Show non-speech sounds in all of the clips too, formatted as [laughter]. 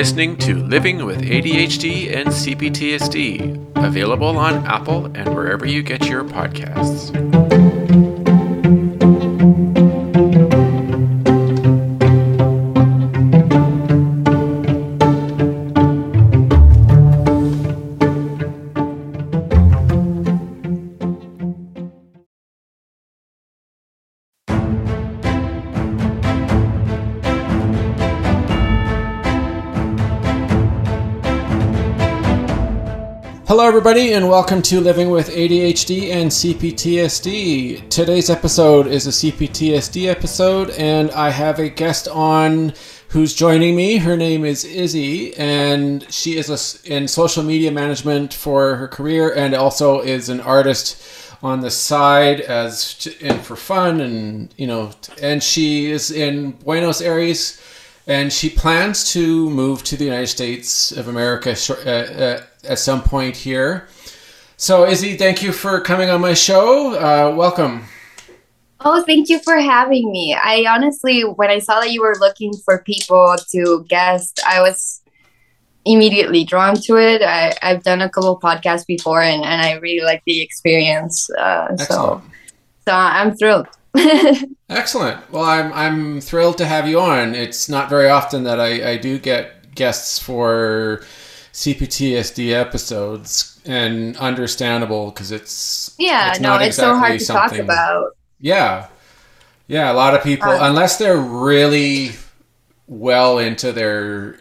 listening to Living with ADHD and CPTSD, available on Apple and wherever you get your podcasts. Hello, everybody, and welcome to Living with ADHD and CPTSD. Today's episode is a CPTSD episode, and I have a guest on who's joining me. Her name is Izzy, and she is a, in social media management for her career and also is an artist on the side as and for fun and you know and she is in Buenos Aires and she plans to move to the United States of America uh, uh, at some point here. So, Izzy, thank you for coming on my show. Uh, welcome. Oh, thank you for having me. I honestly, when I saw that you were looking for people to guest, I was immediately drawn to it. I, I've done a couple podcasts before, and, and I really like the experience. Uh, so, so I'm thrilled. [laughs] Excellent. Well, I'm I'm thrilled to have you on. It's not very often that I, I do get guests for CPTSD episodes, and understandable because it's yeah, it's no, it's exactly so hard to talk about. Yeah, yeah. A lot of people, uh, unless they're really well into their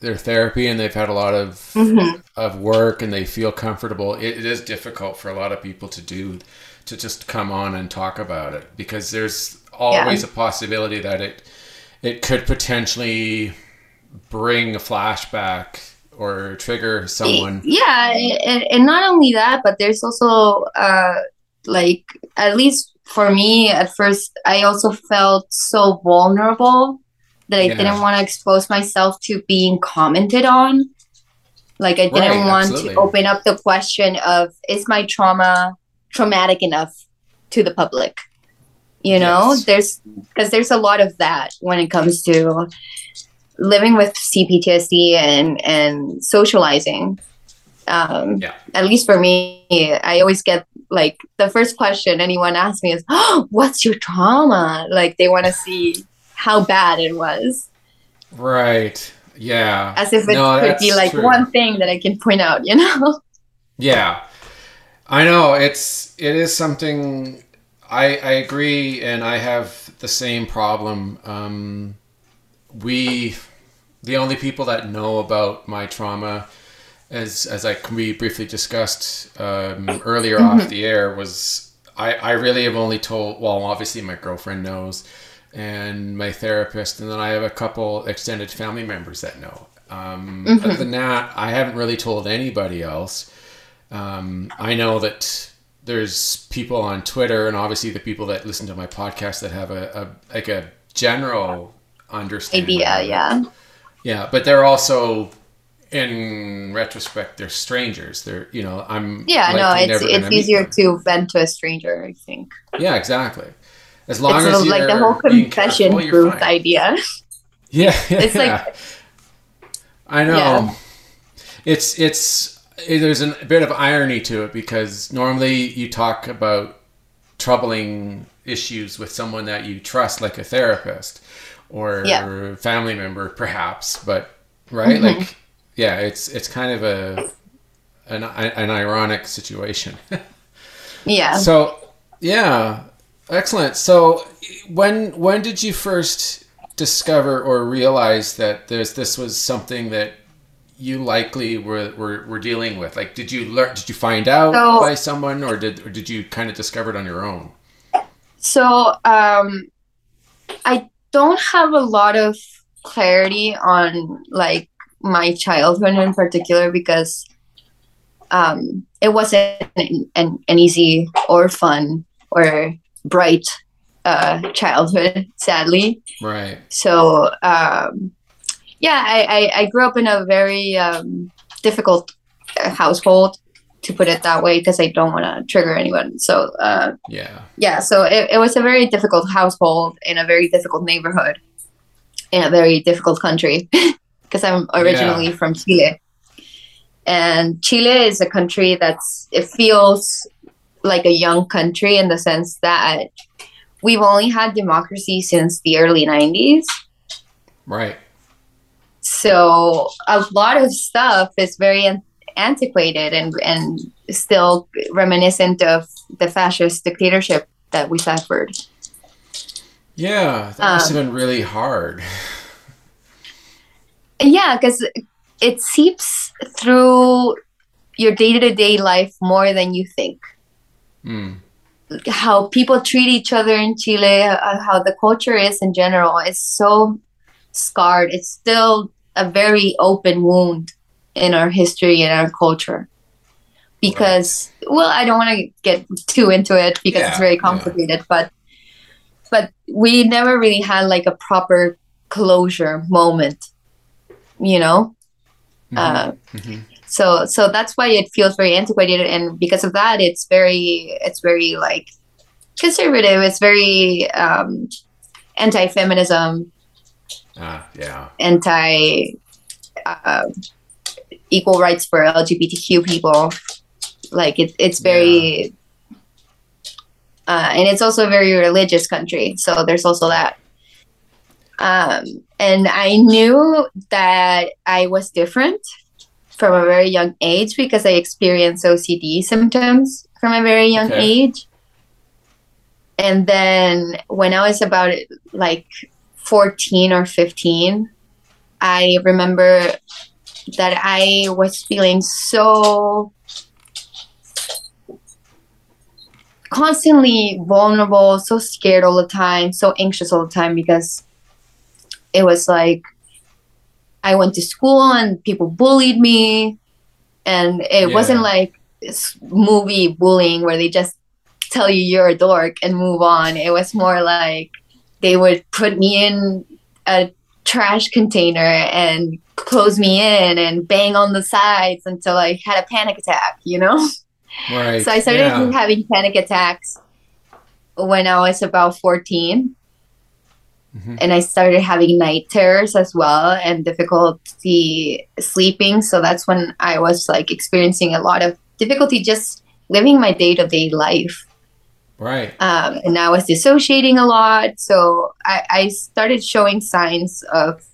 their therapy and they've had a lot of mm-hmm. of work and they feel comfortable, it, it is difficult for a lot of people to do to just come on and talk about it because there's always yeah. a possibility that it it could potentially bring a flashback or trigger someone yeah and, and not only that but there's also uh like at least for me at first i also felt so vulnerable that i yeah. didn't want to expose myself to being commented on like i didn't right, want absolutely. to open up the question of is my trauma traumatic enough to the public you know yes. there's because there's a lot of that when it comes to living with cptsd and and socializing um yeah. at least for me i always get like the first question anyone asks me is oh, what's your trauma like they want to [laughs] see how bad it was right yeah as if it no, could be like true. one thing that i can point out you know [laughs] yeah I know it's it is something I I agree, and I have the same problem. Um, we the only people that know about my trauma, as as I we briefly discussed um, [coughs] earlier mm-hmm. off the air, was I I really have only told. Well, obviously my girlfriend knows, and my therapist, and then I have a couple extended family members that know. Um, mm-hmm. Other than that, I haven't really told anybody else. Um, I know that there's people on Twitter and obviously the people that listen to my podcast that have a, a like a general understanding. Idea, yeah. Yeah, but they're also in retrospect they're strangers. They're you know, I'm Yeah, no, it's it's easier to vent to a stranger, I think. Yeah, exactly. As long it's as like the whole confession booth idea. Yeah, [laughs] yeah, it's like I know. Yeah. It's it's there's a bit of irony to it because normally you talk about troubling issues with someone that you trust, like a therapist or yeah. family member, perhaps. But right, mm-hmm. like yeah, it's it's kind of a an an ironic situation. [laughs] yeah. So yeah, excellent. So when when did you first discover or realize that there's this was something that you likely were, were, were dealing with? Like, did you learn? Did you find out so, by someone, or did or did you kind of discover it on your own? So, um, I don't have a lot of clarity on like my childhood in particular because um, it wasn't an, an, an easy or fun or bright uh, childhood, sadly. Right. So um, yeah, I, I, I grew up in a very um, difficult uh, household, to put it that way, because I don't want to trigger anyone. So uh, yeah, yeah. So it, it was a very difficult household in a very difficult neighborhood in a very difficult country. [laughs] because I'm originally Yeah. from Chile. And Chile is a country that's it feels like a young country in the sense that we've only had democracy since the early 90s. Right. So a lot of stuff is very antiquated and and still reminiscent of the fascist dictatorship that we suffered. Yeah, that must Um, have been really hard. Yeah, because it seeps through your day to day life more than you think. Mm. How people treat each other in Chile, uh, how the culture is in general, is so scarred. It's still a very open wound in our history and our culture. Because, well, I don't want to get too into it because Yeah, it's very yeah. complicated, but but we never really had like a proper closure moment, you know. Mhm. Uh, Mhm. so so that's why it feels very antiquated and because of that it's very it's very like conservative it's very um anti-feminism Ah, yeah. anti uh, equal rights for lgbtq people. Like it, it's very uh, and it's also a very religious country so there's also that. Um, and i knew that i was different from a very young age because i experienced ocd symptoms from a very young Okay. age. And then when i was about like 14 or 15 i remember that i was feeling so constantly vulnerable, so scared all the time, so anxious all the time because it was like I went to school and people bullied me, and it Yeah. wasn't like this movie bullying where they just tell you you're a dork and move on. It was more like they would put me in a trash container and close me in and bang on the sides until I had a panic attack, you know? Right. So I started yeah. having panic attacks when I was about 14. Mhm. And I started having night terrors as well and difficulty sleeping. So that's when I was like experiencing a lot of difficulty just living my day to day life. Right. Um, and I was dissociating a lot. So I, I started showing signs of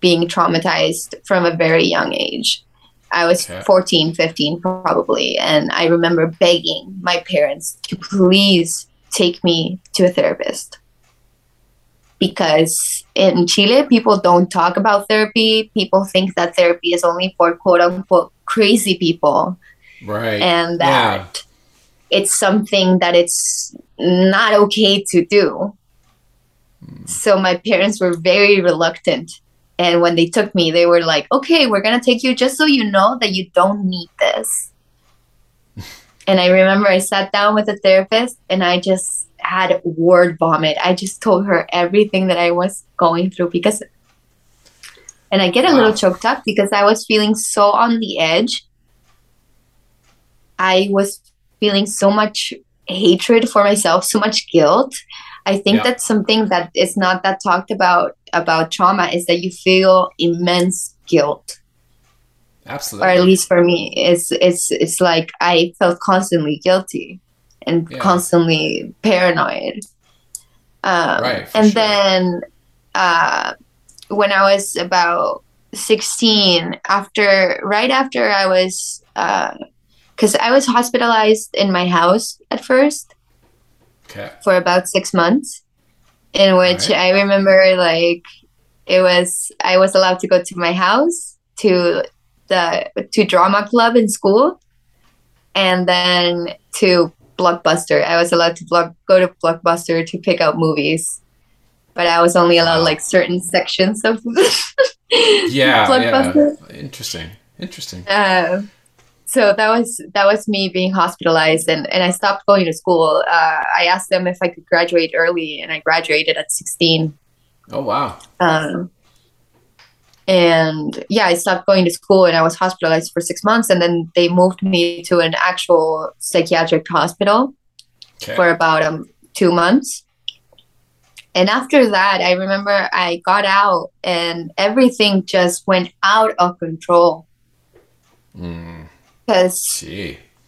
being traumatized from a very young age. I was Okay. 14, 15 probably. And I remember begging my parents to please take me to a therapist. Because in Chile, people don't talk about therapy. People think that therapy is only for quote unquote crazy people Right. and that it's something that it's not okay to do. So my parents were very reluctant. And when they took me, they were like, okay, we're going to take you just so you know that you don't need this. [laughs] and I remember I sat down with a therapist and I just had word vomit. I just told her everything that I was going through because, and I get a little choked up because I was feeling so on the edge I was feeling so much hatred for myself, so much guilt. I think Yeah. that's something that is not that talked about about trauma is that you feel immense guilt, Absolutely. or at least for me, it's it's it's like I felt constantly guilty and Yeah. constantly paranoid. Um, Right, and sure. then uh, when I was about 16, after right after I was, because I was hospitalized in my house at first okay. for about six months, in which Alright. I remember like it was I was allowed to go to my house to the to drama club in school, and then to Blockbuster. I was allowed to block, go to Blockbuster to pick out movies, but I was only allowed Wow. like certain sections of [laughs] Yeah. Blockbuster. Yeah. Interesting. Interesting. Uh, so that was that was me being hospitalized and, and I stopped going to school. Uh, I asked them if I could graduate early and I graduated at 16. Oh wow. Um, and yeah, I stopped going to school and I was hospitalized for six months and then they moved me to an actual psychiatric hospital Okay. for about um, two months. and after that, I remember I got out and everything just went out of control. Mm, Because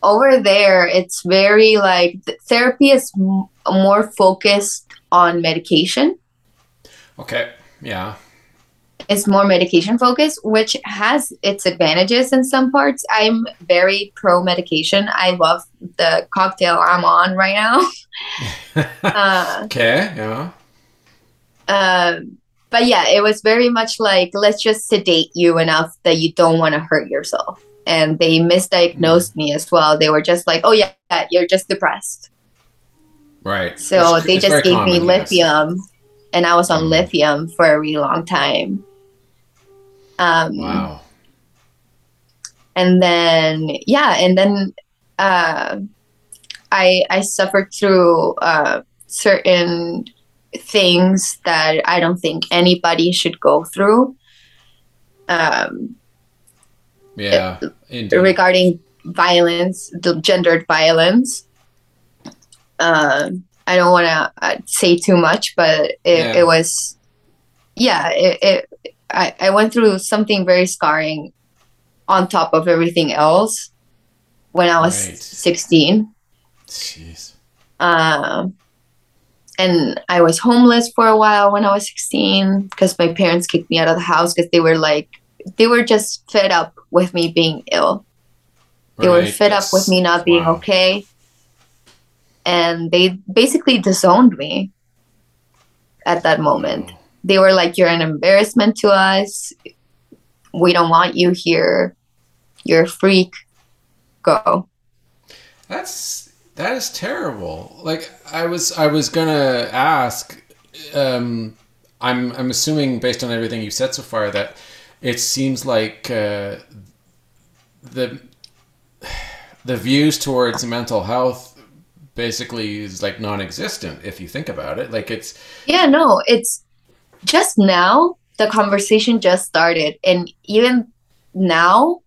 over there, it's very like th- therapy is m- more focused on medication. Okay. Yeah. It's more medication focused, which has its advantages in some parts. I'm very pro medication. I love the cocktail I'm on right now. [laughs] uh, okay. Yeah. Um, but yeah, it was very much like let's just sedate you enough that you don't want to hurt yourself. And they misdiagnosed me as well. They were just like, "Oh yeah, you're just depressed." Right. So It's- they it's just gave me common, yes. lithium, and I was on Mm. lithium for a really long time. Um, Wow. and then yeah, and then uh, I I suffered through uh, certain things that I don't think anybody should go through. Um, Yeah. Indeed. regarding violence, the gendered violence. Um, I don't want to uh, say too much, but it, Yeah. it was, yeah, it, it I, I went through something very scarring on top of everything else when I was Right. 16. Jeez. Um, and I was homeless for a while when I was 16 because my parents kicked me out of the house because they were like, they were just fed up with me being ill. They were Right, fed up with me not being wow. okay. And they basically disowned me at that moment. They were like, You're an embarrassment to us. We don't want you here. You're a freak. Go. That's that is terrible. Like I was I was gonna ask. Um, I'm I'm assuming based on everything you've said so far that it seems like uh, the the views towards mental health basically is like non-existent if you think about it. Like it's Yeah, no, it's just now the conversation just started. And even now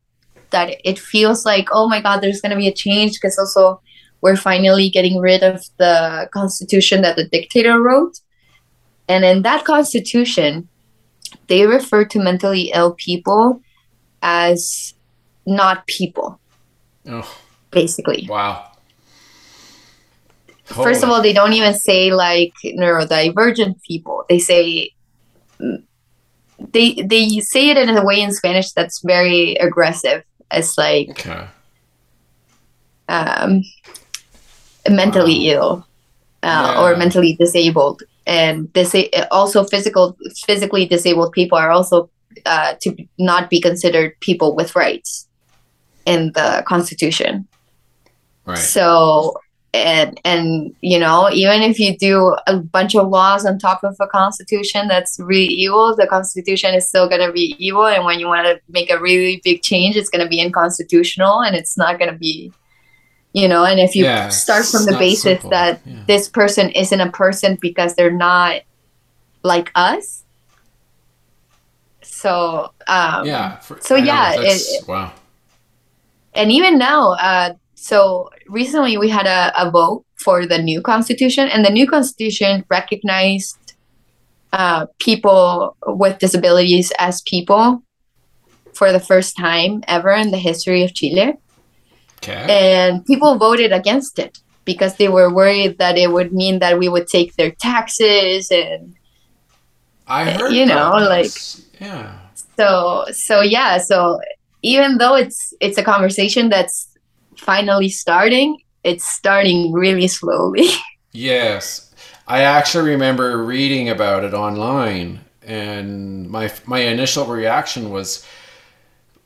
that it feels like, oh my God, there's going to be a change because also we're finally getting rid of the constitution that the dictator wrote. And in that constitution, they refer to mentally ill people as not people, oh basically. wow. First of all, they don't even say like neurodivergent people. They say they they say it in a way in Spanish that's very aggressive. It's like okay. um, mentally ill uh, Yeah. or mentally disabled, and disa- also physical physically disabled people are also uh, to not be considered people with rights in the Constitution. Right. So and and you know even if you do a bunch of laws on top of a constitution that's really evil the constitution is still going to be evil and when you want to make a really big change it's going to be unconstitutional and it's not going to be you know and if you Yeah, start from the basis simple. that Yeah. this person isn't a person because they're not like us so um yeah. for- so I yeah, that's- it- wow. and even now uh so recently we had a, a vote for the new constitution and the new constitution recognized uh, people with disabilities as people for the first time ever in the history of chile Okay. and people voted against it because they were worried that it would mean that we would take their taxes and I heard you know, like- yeah. so so yeah so even though it's it's a conversation that's finally starting it's starting really slowly [laughs] Yes, I actually remember reading about it online, and my my initial reaction was,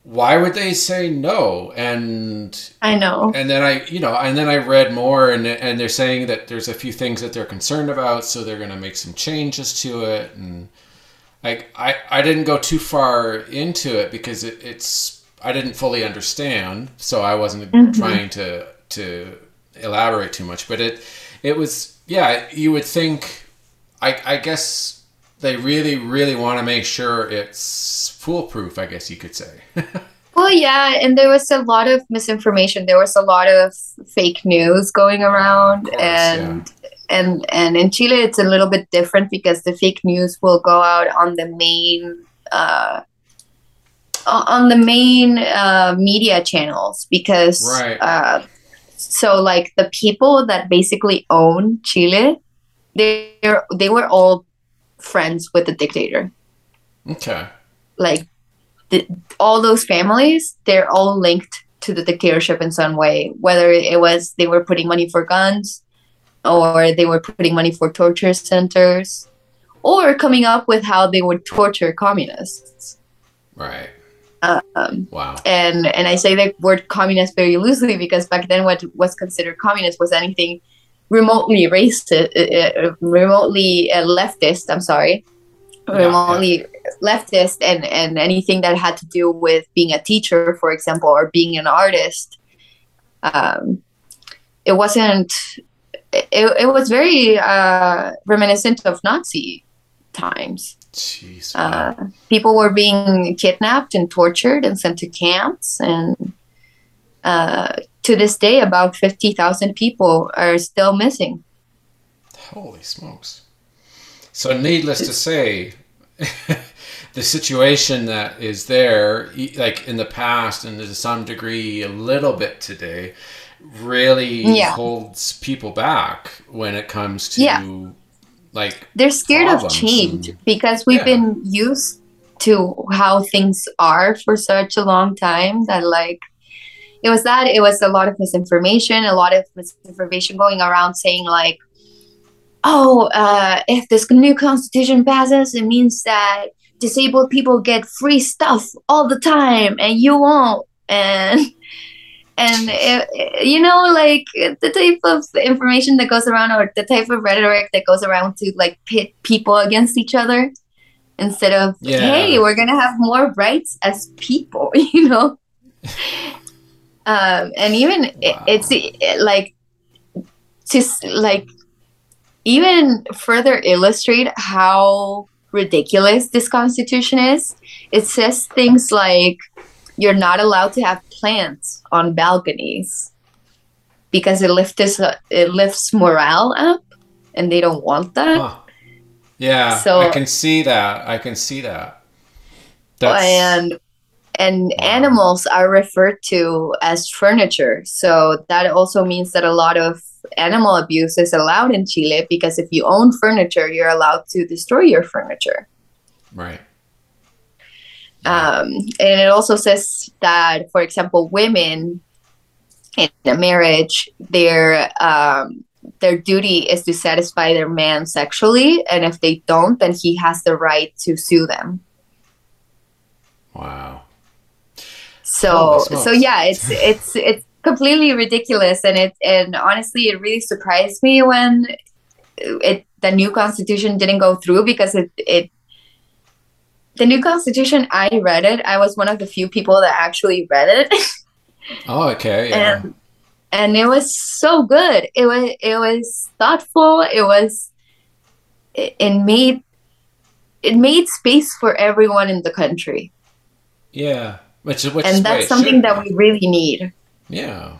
"Why would they say no?" And i know and then I, you know, and then I read more, and and they're saying that there's a few things that they're concerned about, so they're going to make some changes to it, and like I I didn't go too far into it because it, it's I didn't fully understand, so I wasn't Mhm. trying to to elaborate too much, but it it was yeah you would think I I guess they really really want to make sure it's foolproof I guess you could say [laughs] well yeah and there was a lot of misinformation there was a lot of fake news going around course, and and and in Chile it's a little bit different because the fake news will go out on the main uh, on the main uh, media channels because Right. uh, so like the people that basically own Chile they they were all friends with the dictator Okay. Like the, all those families they're all linked to the dictatorship in some way whether it was they were putting money for guns or they were putting money for torture centers or coming up with how they would torture communists Right. um, Wow. and and I say the word communist very loosely because back then what was considered communist was anything remotely racist, uh, uh, remotely uh, leftist. I'm sorry, remotely leftist, and and anything that had to do with being a teacher, for example, or being an artist. Um, it wasn't. It, it was very uh, reminiscent of Nazi times Jeez. Wow. uh, people were being kidnapped and tortured and sent to camps and uh, to this day about 50000 people are still missing Holy smokes. So, needless to say, [laughs] the situation that is there, like in the past and to some degree a little bit today, really Yeah. holds people back when it comes to Yeah. like they're scared of change and- because we've Yeah. been used to how things are for such a long time that like it was that it was a lot of misinformation a lot of misinformation going around saying like oh uh, if this new constitution passes it means that disabled people get free stuff all the time and you won't. And [laughs] and it, it- you know like the type of information that goes around or the type of rhetoric that goes around to like pit people against each other instead of Yeah. hey we're gonna have more rights as people [laughs] you know? [laughs] Um and even it, it's it, like just like even further illustrate how ridiculous this constitution is it says things like you're not allowed to have plants on balconies because it lifts uh, it lifts morale up and they don't want that. Huh. yeah So- i can see that. I can see that. That's and and animals are referred to as furniture. So that also means that a lot of animal abuse is allowed in chile because if you own furniture you're allowed to destroy your furniture. Right. Um, and it also says that for example women in a marriage their um, their duty is to satisfy their man sexually and if they don't then he has the right to sue them. Wow so so yeah it's it's it's completely ridiculous. And it and honestly it really surprised me when it the new constitution didn't go through because it it the new constitution i read it. I was one of the few people that actually read it. [laughs] Oh okay yeah. And and it was so good. It was it was thoughtful. It was it, it made it made space for everyone in the country. Yeah which, which and that's something that we really need. Yeah.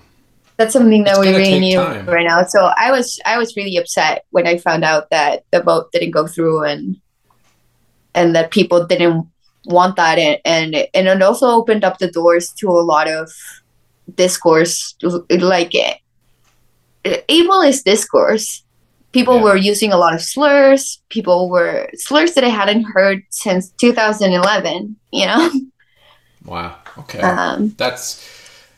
That's something that It's we really need time. right now. So i was i was really upset when i found out that the vote didn't go through and and that people didn't want that. And and, and it also opened up the doors to a lot of discourse. Like eh, ableist discourse. People Yeah. were using a lot of slurs. People were slurs that i hadn't heard since 2011 you know [laughs] wow. Okay. Um, that's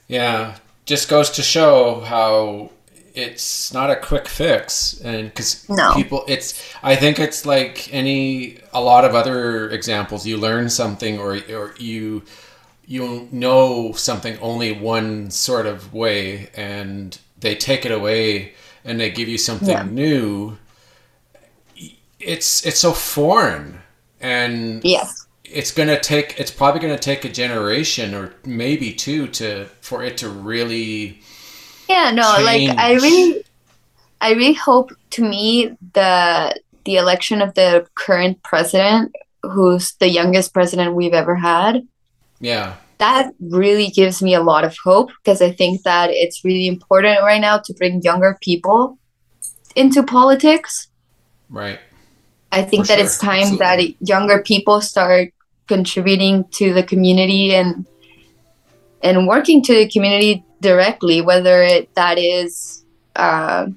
yeah just goes to show how it's not a quick fix and because No. people it's i think it's like any a lot of other examples. You learn something or or you you know something only one sort of way and they take it away and they give you something Yeah. new. It's it's so foreign and yes it's gonna take it's probably gonna take a generation or maybe two to for it to really Yeah, no, like I really I really hope to me the the election of the current president, who's the youngest president we've ever had, yeah that really gives me a lot of hope because I think that it's really important right now to bring younger people into politics. Right. I think For that sure, it's time absolutely. that younger people start contributing to the community and and working to the community directly, whether it, that is, uh,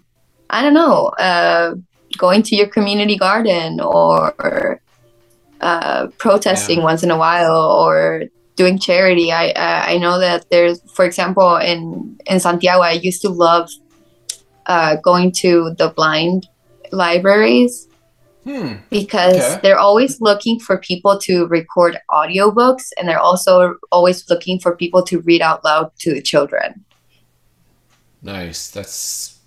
I don't know, uh, going to your community garden or uh, protesting Yeah. once in a while or doing charity. I, I I know that there's, for example, in in Santiago, I used to love uh, going to the blind libraries Hmm. because Okay. they're always looking for people to record audiobooks and they're also always looking for people to read out loud to the children Nice. That's,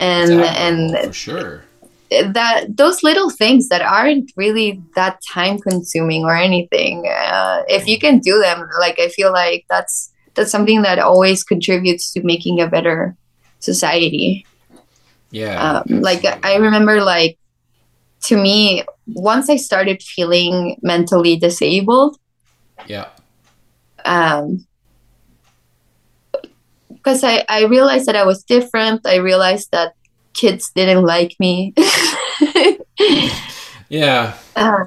and that's and for sure. that those little things that aren't really that time consuming or anything uh, if you can do them like i feel like that's that's something that always contributes to making a better society Yeah. um, like i remember like to me once i started feeling mentally disabled Yeah. um because I, I realized that I was different. I realized that kids didn't like me. [laughs] Yeah. uh,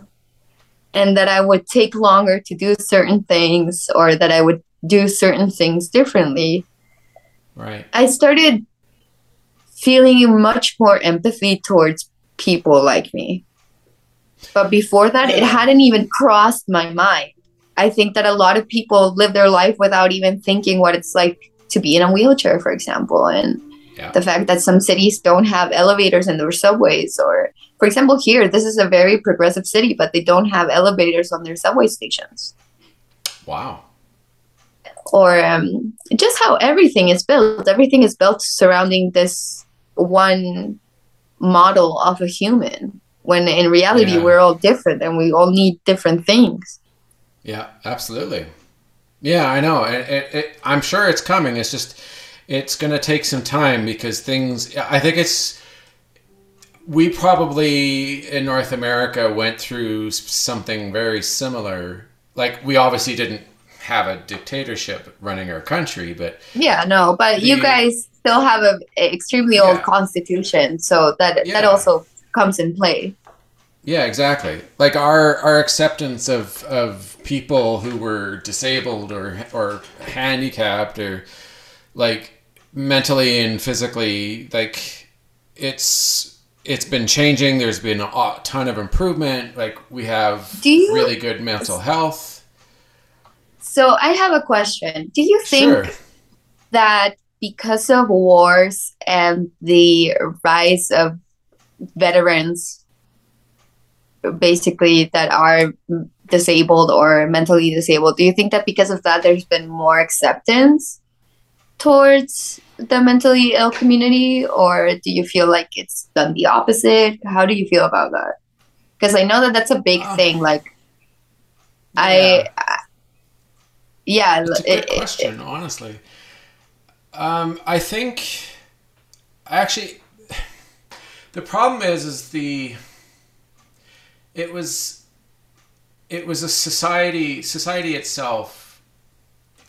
and that I would take longer to do certain things or that I would do certain things differently. Right. I started feeling much more empathy towards people like me. But before that, it hadn't even crossed my mind. I think that a lot of people live their life without even thinking what it's like to be in a wheelchair, for example, and Yeah. the fact that some cities don't have elevators in their subways. Or, for example, here, this is a very progressive city, but they don't have elevators on their subway stations Wow. or um, just how everything is built. Everything is built surrounding this one model of a human. When in reality, Yeah. we're all different and we all need different things. Yeah, absolutely. Yeah, I know. It, it, it, I'm sure it's coming. It's just, it's going to take some time because things, I think it's, we probably in North America went through something very similar. Like, we obviously didn't have a dictatorship running our country, but Yeah, no, but you guys still have a a extremely old Yeah. constitution, so that that also comes in play. Yeah, exactly. Like our our acceptance of of people who were disabled or or handicapped or like mentally and physically like it's it's been changing. There's been a ton of improvement. Like we have you- really good mental health. So I have a question. Do you think Sure. that because of wars and the rise of veterans basically that are disabled or mentally disabled do you think that because of that there's been more acceptance towards the mentally ill community or do you feel like it's done the opposite how do you feel about that because i know that that's a big Uh, thing like Yeah. I, I yeah It's a it- good it- question, honestly. Um, I think actually the problem is is the it was it was a society society itself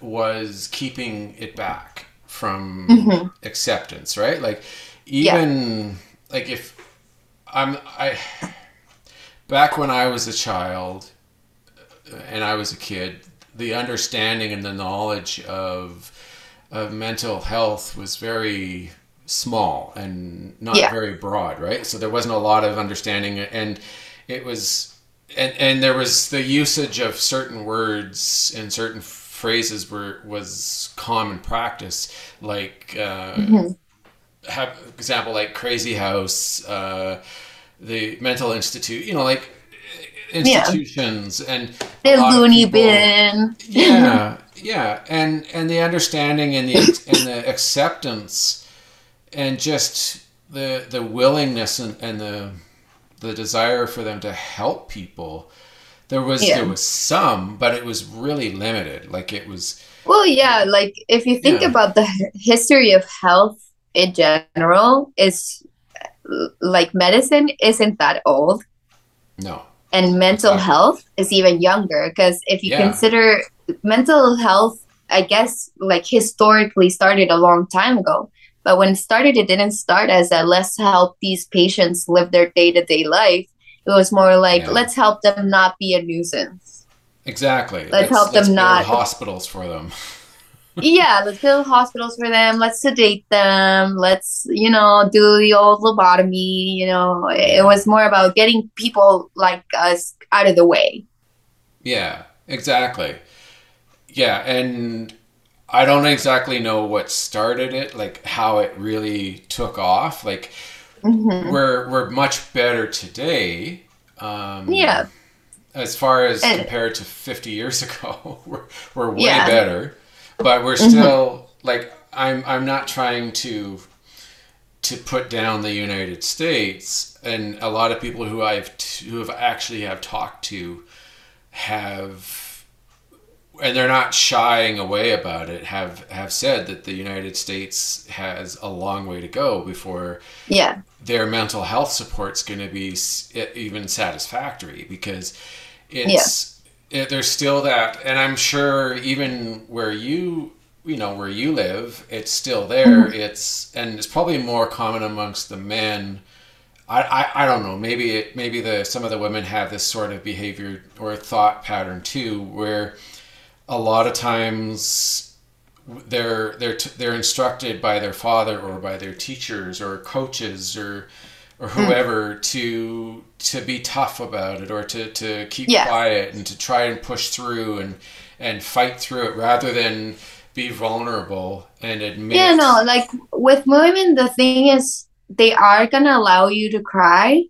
was keeping it back from Mhm. acceptance, right? Like even like if I'm I back when I was a child and I was a kid, the understanding and the knowledge of of mental health was very small and not Yeah. very broad, right? So there wasn't a lot of understanding, and it was, and and there was the usage of certain words and certain phrases were was common practice, like. Uh, Mhm. have example like crazy house uh the mental institute you know like institutions and a the loony people- bin yeah [laughs] yeah and and the understanding and the and the acceptance and just the the willingness and, and the the desire for them to help people there was Yeah. there was some but it was really limited like it was Well, yeah, like if you think Yeah. about the history of health in general, is like medicine isn't that old, no and mental Exactly. health is even younger. Because if you Yeah. consider mental health, I guess like historically started a long time ago, But when it started, it didn't start as a let's help these patients live their day to day life. It was more like Yeah. let's help them not be a nuisance. Exactly. Let's help them build not- hospitals for them. [laughs] yeah, let's build hospitals for them. Let's sedate them. Let's, you know, do the old lobotomy. You know, it was more about getting people like us out of the way. Yeah, exactly. Yeah, and I don't exactly know what started it, like how it really took off. Like Mhm. we're we're much better today. Um, Yeah. As far as And- compared to 50 years [laughs] ago, we're, we're way Yeah. better, but we're still like I'm I'm not trying to to put down the United States and a lot of people who I've t- who have actually have talked to have and they're not shying away about it have have said that the United States has a long way to go before Yeah. their mental health support's going to be even satisfactory because it's it, eh, there's still that and i'm sure even where you you know where you live it's still there. Mm-hmm. It's and it's probably more common amongst the men. I, I, I don't know maybe it maybe the some of the women have this sort of behavior or thought pattern too where a lot of times they're they're t- they're instructed by their father or by their teachers or coaches or or hmm. whoever to to be tough about it or to to keep Yeah. quiet and to try and push through and and fight through it rather than be vulnerable and admit Yeah, no, like with women, the thing is they are gonna allow you to cry,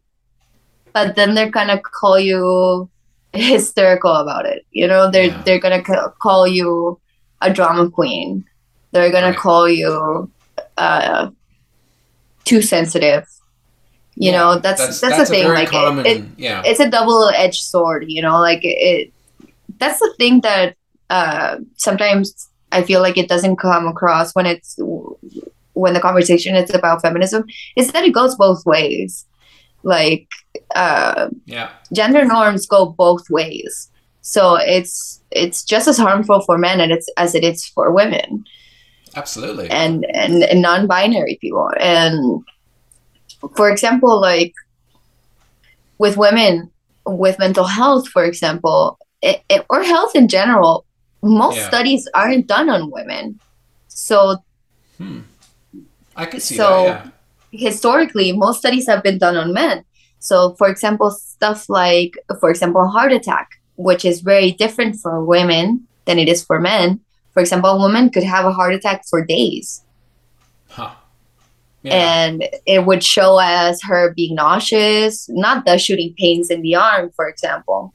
but then they're gonna call you hysterical about it. You know, they're Yeah. they're gonna ca- call you a drama queen. They're gonna Right. call you uh, too sensitive. You Yeah, know, that's that's, the a thing. very Like it- common it, yeah it's a double-edged sword you know like it, it that's the thing that uh sometimes i feel like it doesn't come across when it's when the conversation is about feminism is that it goes both ways like uh yeah. gender norms go both ways. So it's it's just as harmful for men and it's as it is for women. Absolutely. And, and and non-binary people. And for example like with women with mental health for example it, it- or health in general most Yeah. studies aren't done on women. So hmm. i could see So- that historically most studies have been done on men so for example stuff like for example heart attack which is very different for women than it is for men for example a woman could have a heart attack for days huh yeah and it would show as her being nauseous, not the shooting pains in the arm, for example.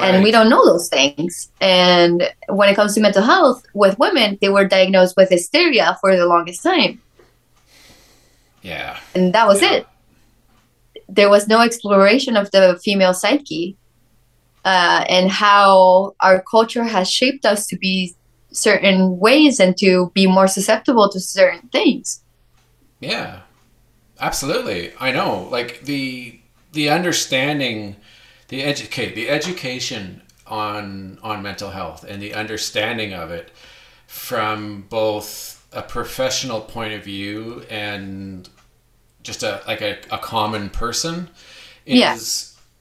And we don't know those things. And when it comes to mental health with women, they were diagnosed with hysteria for the longest time. Yeah And that was Yeah. it. There was no exploration of the female psyche uh, and how our culture has shaped us to be certain ways and to be more susceptible to certain things. Yeah, absolutely. I know. Like the the understanding, the educate, the education on on mental health and the understanding of it from both a professional point of view and just a like a, a common person is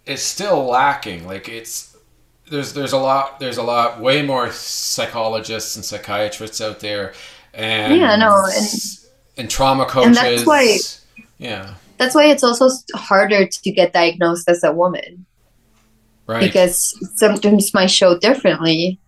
Yeah. is still lacking. Like it's there's there's a lot there's a lot way more psychologists and psychiatrists out there and Yeah, no, and- and trauma coaches. And that's why- yeah, That's why it's also harder to get diagnosed as a woman. right. because symptoms might show differently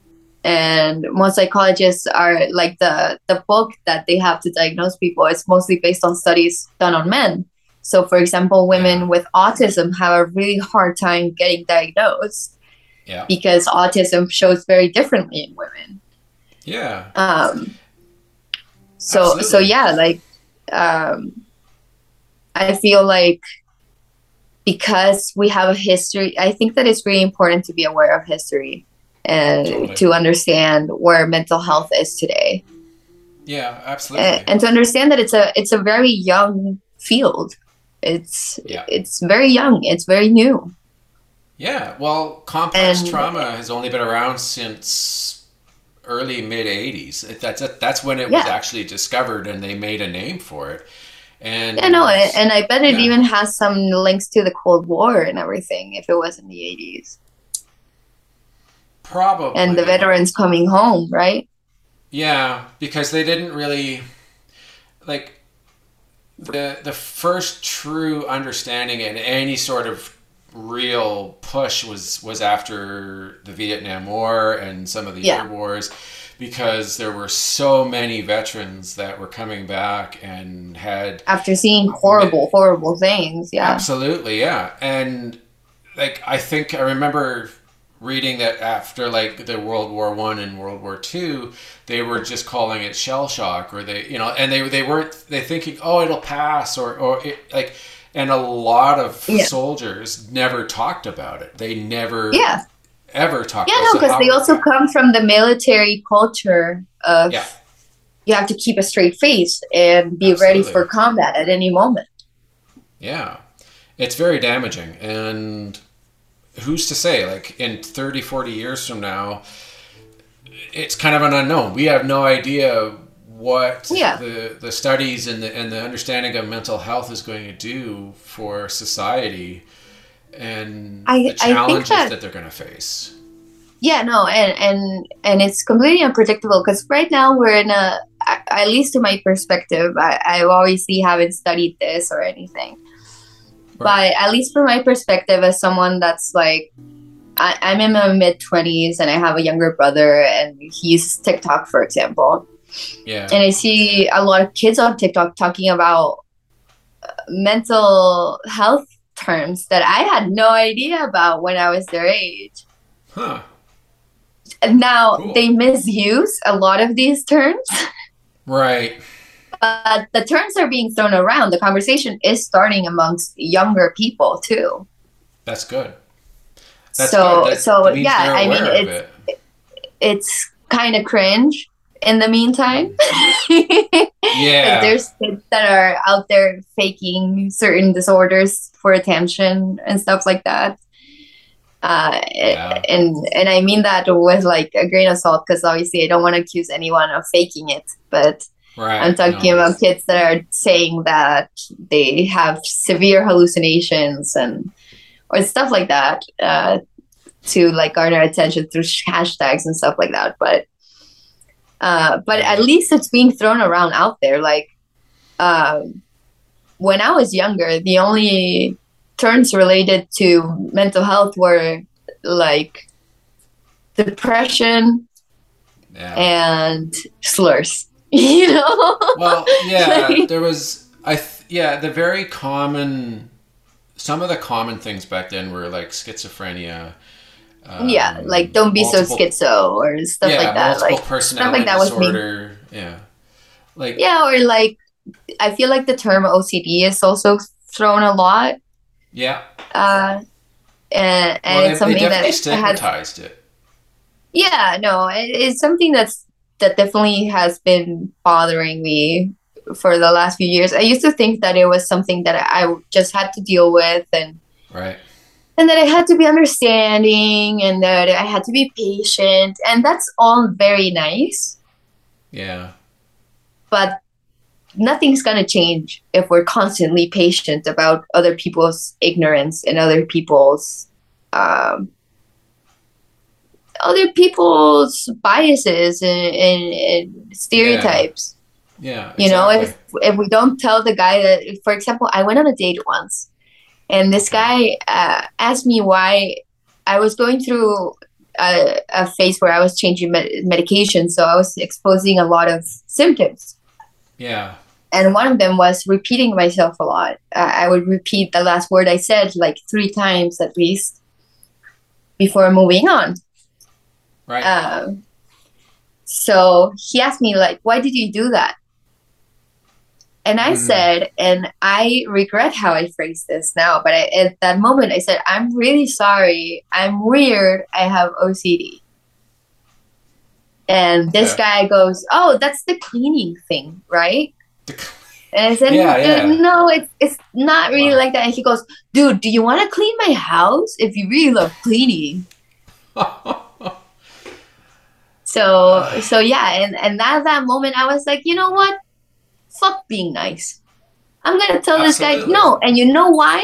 and most psychologists are like the the book that they have to diagnose people is mostly based on studies done on men. So for example women with autism have a really hard time getting diagnosed yeah, because autism shows very differently in women. Yeah, um so so yeah like um i feel like because we have a history i think that it's really important to be aware of history and Totally. to understand where mental health is today yeah. Absolutely. and, and to understand that it's a it's a very young field it's Yeah. it's very young it's very new Yeah, well, complex And- trauma has only been around since early mid 80s. That's that's when it was actually discovered and they made a name for it. And Yeah, no, and I bet it Yeah. even has some links to the Cold War and everything if it was in the 80s. Probably And the veterans coming home, right? Yeah, because they didn't really like the the first true understanding and any sort of real push was was after the Vietnam War and some of the Yeah. air wars because there were so many veterans that were coming back and had After seeing horrible, horrible things. Yeah. Absolutely, yeah. And like I think I remember reading that after like the World War One and World War Two, they were just calling it shell shock, or they, you know, and they they weren't they thinking, oh, it'll pass, or or it, like, and a lot of Yeah. soldiers never talked about it. They never Yeah. ever talked. Yeah, about no, it. So because they also come from the military culture of Yeah. you have to keep a straight face and be ready for combat at any moment. Yeah. It's very damaging. And who's to say, like, in 30, 40 years from now, it's kind of an unknown. We have no idea what Yeah. the, the studies and the, and the understanding of mental health is going to do for society and I- the challenges that- that they're going to face. Yeah, no, and and and it's completely unpredictable because right now we're in a, at least to my perspective, I, I obviously haven't studied this or anything, but at least from my perspective, as someone that's like, I, I'm in my mid twenties and I have a younger brother and he's TikTok, for example, Yeah. and I see a lot of kids on TikTok talking about uh, mental health terms that I had no idea about when I was their age. Huh. And now Cool. they misuse a lot of these terms, [laughs] Right. But the terms are being thrown around. The conversation is starting amongst younger people too. That's good. That's so, good. That so yeah, I mean, it's it. it's kind of cringe. In the meantime, [laughs] Yeah. there's kids that are out there faking certain disorders for attention and stuff like that. Uh, Yeah. and and I mean that with like a grain of salt because obviously I don't want to accuse anyone of faking it, but Right. I'm talking No. about kids that are saying that they have severe hallucinations and or stuff like that uh, to like garner attention through hashtags and stuff like that. But uh, but at least it's being thrown around out there. Like um, when I was younger, the only terms related to mental health were like depression Yeah. and slurs. [laughs] You know. well yeah Like- there was i th- yeah the very common some of the common things back then were like schizophrenia um, yeah, like don't be multiple- so schizo or stuff yeah, like that. multiple Like personality that was me. disorder yeah like yeah, or like I feel like the term OCD is also thrown a lot, yeah uh, and and well, they, it's they something definitely that has stigmatized it yeah no, it, it's something that's that definitely has been bothering me for the last few years. I used to think that it was something that I just had to deal with and right and that I had to be understanding and that I had to be patient and that's all very nice. yeah but nothing's going to change if we're constantly patient about other people's ignorance and other people's um, other people's biases and, and, and stereotypes. Yeah. You know if if we don't tell the guy that for example i went on a date once and this guy uh, asked me why i was going through a, a phase where i was changing med- medication so i was exposing a lot of symptoms. Yeah. And one of them was repeating myself a lot. Uh, I would repeat the last word I said like three times at least before moving on. Right Um, so he asked me like, "Why did you do that?" And I Hmm. said, and I regret how I phrased this now, but I, at that moment I said, "I'm really sorry. I'm weird. I have OCD." And this Okay. guy goes, "Oh, that's the cleaning thing, right?" And I said, Yeah, yeah. no, it's it's not really Wow. like that. And he goes, dude, do you want to clean my house? If you really love cleaning. [laughs] So so yeah, and and at that moment I was like, you know what? Fuck being nice. I'm gonna tell this guy no, and you know why?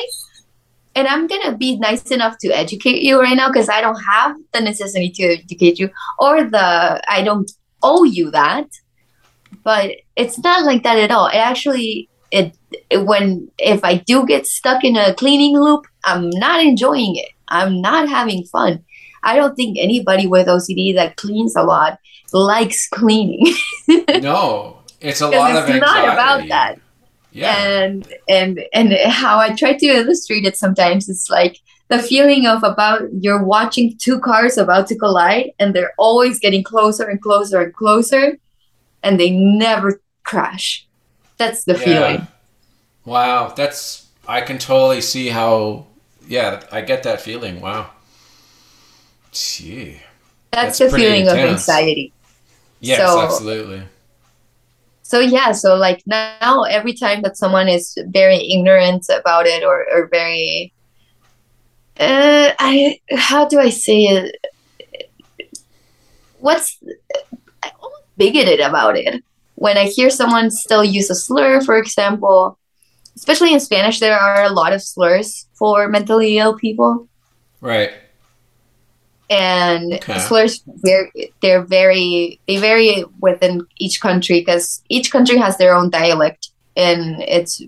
And I'm gonna be nice enough to educate you right now because I don't have the necessity to educate you or the I don't owe you that. But it's not like that at all. It actually it, it when if I do get stuck in a cleaning loop, I'm not enjoying it. I'm not having fun. I don't think anybody with OCD that cleans a lot likes cleaning. [laughs] no, it's a lot Because of it's anxiety. not about that. Yeah. And and and how I try to illustrate it sometimes is like the feeling of about you're watching two cars about to collide and they're always getting closer and closer and closer and they never crash. That's the Yeah. feeling. Wow, that's I can totally see how. Yeah, I get that feeling. Wow. Gee. That's That's, the feeling of anxiety. Yes, So- absolutely. so yeah so like now every time that someone is very ignorant about it or, or very uh i how do i say it what's I'm bigoted about it when i hear someone still use a slur for example especially in spanish there are a lot of slurs for mentally ill people Right. And Okay. slurs very they're very they vary within each country because each country has their own dialect and it's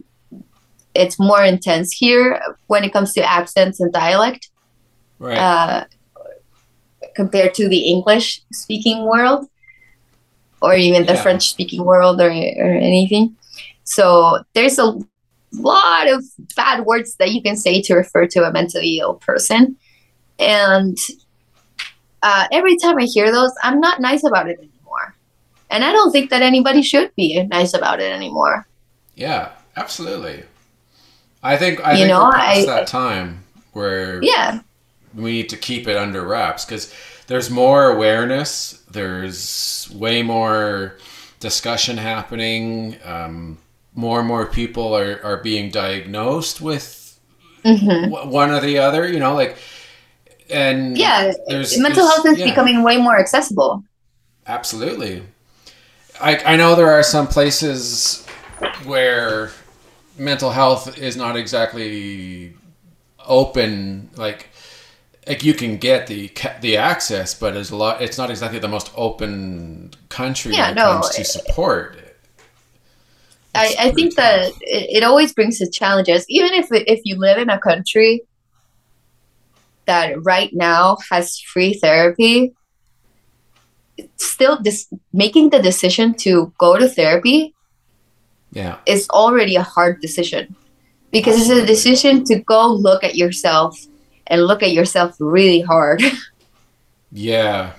it's more intense here when it comes to accents and dialect Right. uh, compared to the english speaking world or even the Yeah. french speaking world or, or anything so there's a lot of bad words that you can say to refer to a mentally ill person and uh, every time I hear those, I'm not nice about it anymore. And I don't think that anybody should be nice about it anymore. yeah, absolutely. I think I You think know, we're past I- that time where Yeah, we need to keep it under wraps because there's more awareness. There's way more discussion happening. Um, more and more people are, are being diagnosed with hmm w- one or the other. You know, like and yeah. there's Mental there's- health is yeah. becoming way more accessible. Absolutely. I, I know there are some places where mental health is not exactly open like like you can get the the access but it's a lot it's not exactly the most open country Yeah, when it no, comes to support I, It's I pretty think that it, it always brings its challenges, even if if you live in a country that right now has free therapy. Still, this making the decision to go to therapy yeah is already a hard decision because it's a decision to go look at yourself and look at yourself really hard [laughs] yeah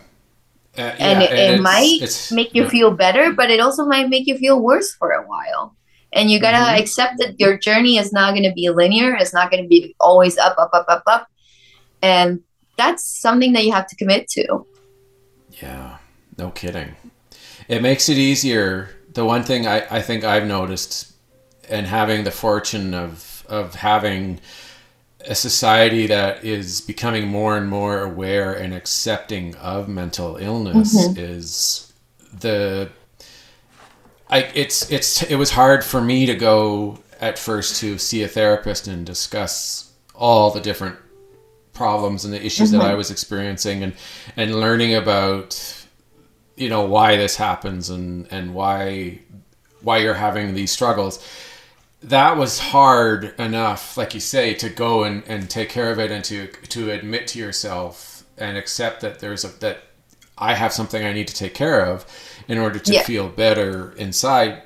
Uh, and yeah, it, it it's- might it's- make you yeah. feel better but it also might make you feel worse for a while and you gotta Mhm. accept that your journey is not to be linear it's not to be always up up up up up and that's something that you have to commit to Yeah, no kidding. It makes it easier. The one thing I, I think I've noticed, and having the fortune of of having a society that is becoming more and more aware and accepting of mental illness Mhm. is the I it's it's it was hard for me to go at first to see a therapist and discuss all the different problems and the issues that I mm-hmm. was experiencing and and learning about you know why this happens and and why why you're having these struggles. That was hard enough like you say to go and, and take care of it and to to admit to yourself and accept that there's a that I have something I need to take care of in order to Yeah. feel better inside.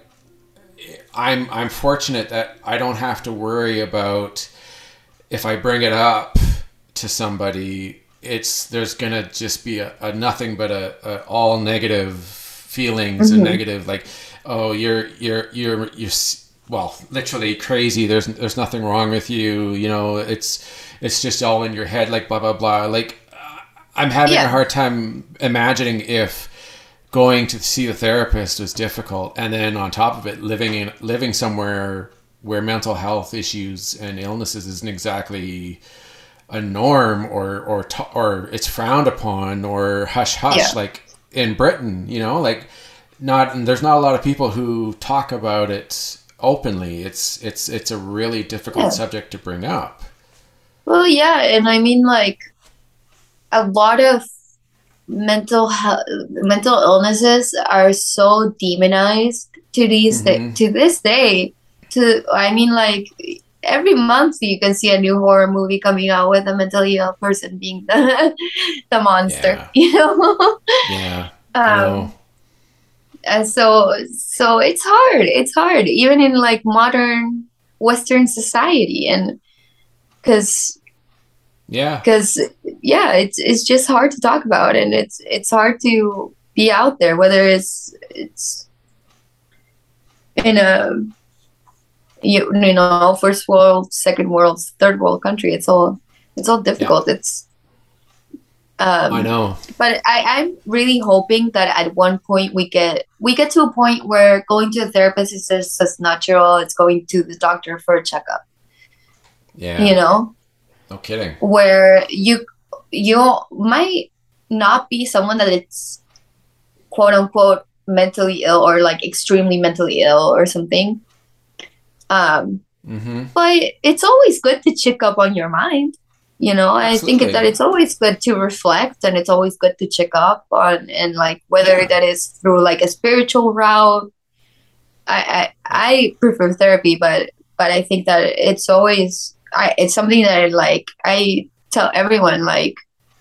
I'm I'm fortunate that I don't have to worry about if I bring it up to somebody, it's there's gonna just be a, a nothing but a, a all negative feelings and negative like, oh you're you're you're you're well literally crazy. There's there's nothing wrong with you. You know it's it's just all in your head like blah blah blah. Like uh, I'm having Yeah. a hard time imagining if going to see the therapist was difficult and then on top of it living in living somewhere where mental health issues and illnesses isn't exactly a norm or or t- or it's frowned upon or hush hush Yeah. like in Britain. You know, like not and there's not a lot of people who talk about it openly. It's it's it's a really difficult Yeah. subject to bring up. Well, yeah, and I mean, like, a lot of mental health, mental illnesses are so demonized to these da- Mhm. to this day. To I mean, like, every month you can see a new horror movie coming out with a mentally ill person being the [laughs] the monster. [laughs] You know. Yeah. [laughs] Um, and so so it's hard. It's hard, even in like modern Western society, and because Yeah. because yeah it's it's just hard to talk about and it's it's hard to be out there whether it's it's in a you, you know first world second world third world country it's all it's all difficult it's um I know. but I, I'm really hoping that at one point we get we get to a point where going to a therapist is just as natural as going to the doctor for a checkup. Yeah. You know, No kidding. where you you might not be someone that it's quote unquote mentally ill or like extremely mentally ill or something. Um, Mm-hmm. but it's always good to check up on your mind. You know, I think that it's always good to reflect and it's always good to check up on and like whether Yeah. that is through like a spiritual route. I, I I prefer therapy, but but I think that it's always I it's something that I like I tell everyone like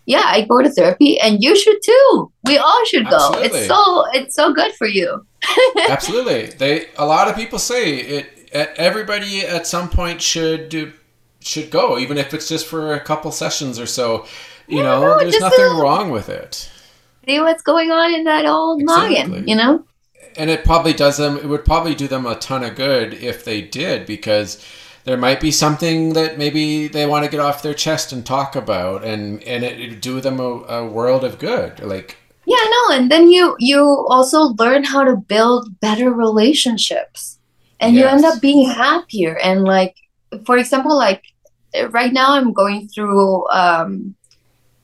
yeah, I go to therapy and you should too. We all should go. Absolutely. It's so it's so good for you. [laughs] Absolutely. They a lot of people say it. Everybody at some point should do, should go, even if it's just for a couple sessions or so. You Yeah, know, there's nothing wrong with it, See what's going on in that old Exactly. noggin, you know? and it probably does them. It would probably do them a ton of good if they did, because there might be something that maybe they want to get off their chest and talk about, and and it would do them a, a world of good. Like Yeah, no, and then you you also learn how to build better relationships. And you end up being happier and like for example like right now I'm going through um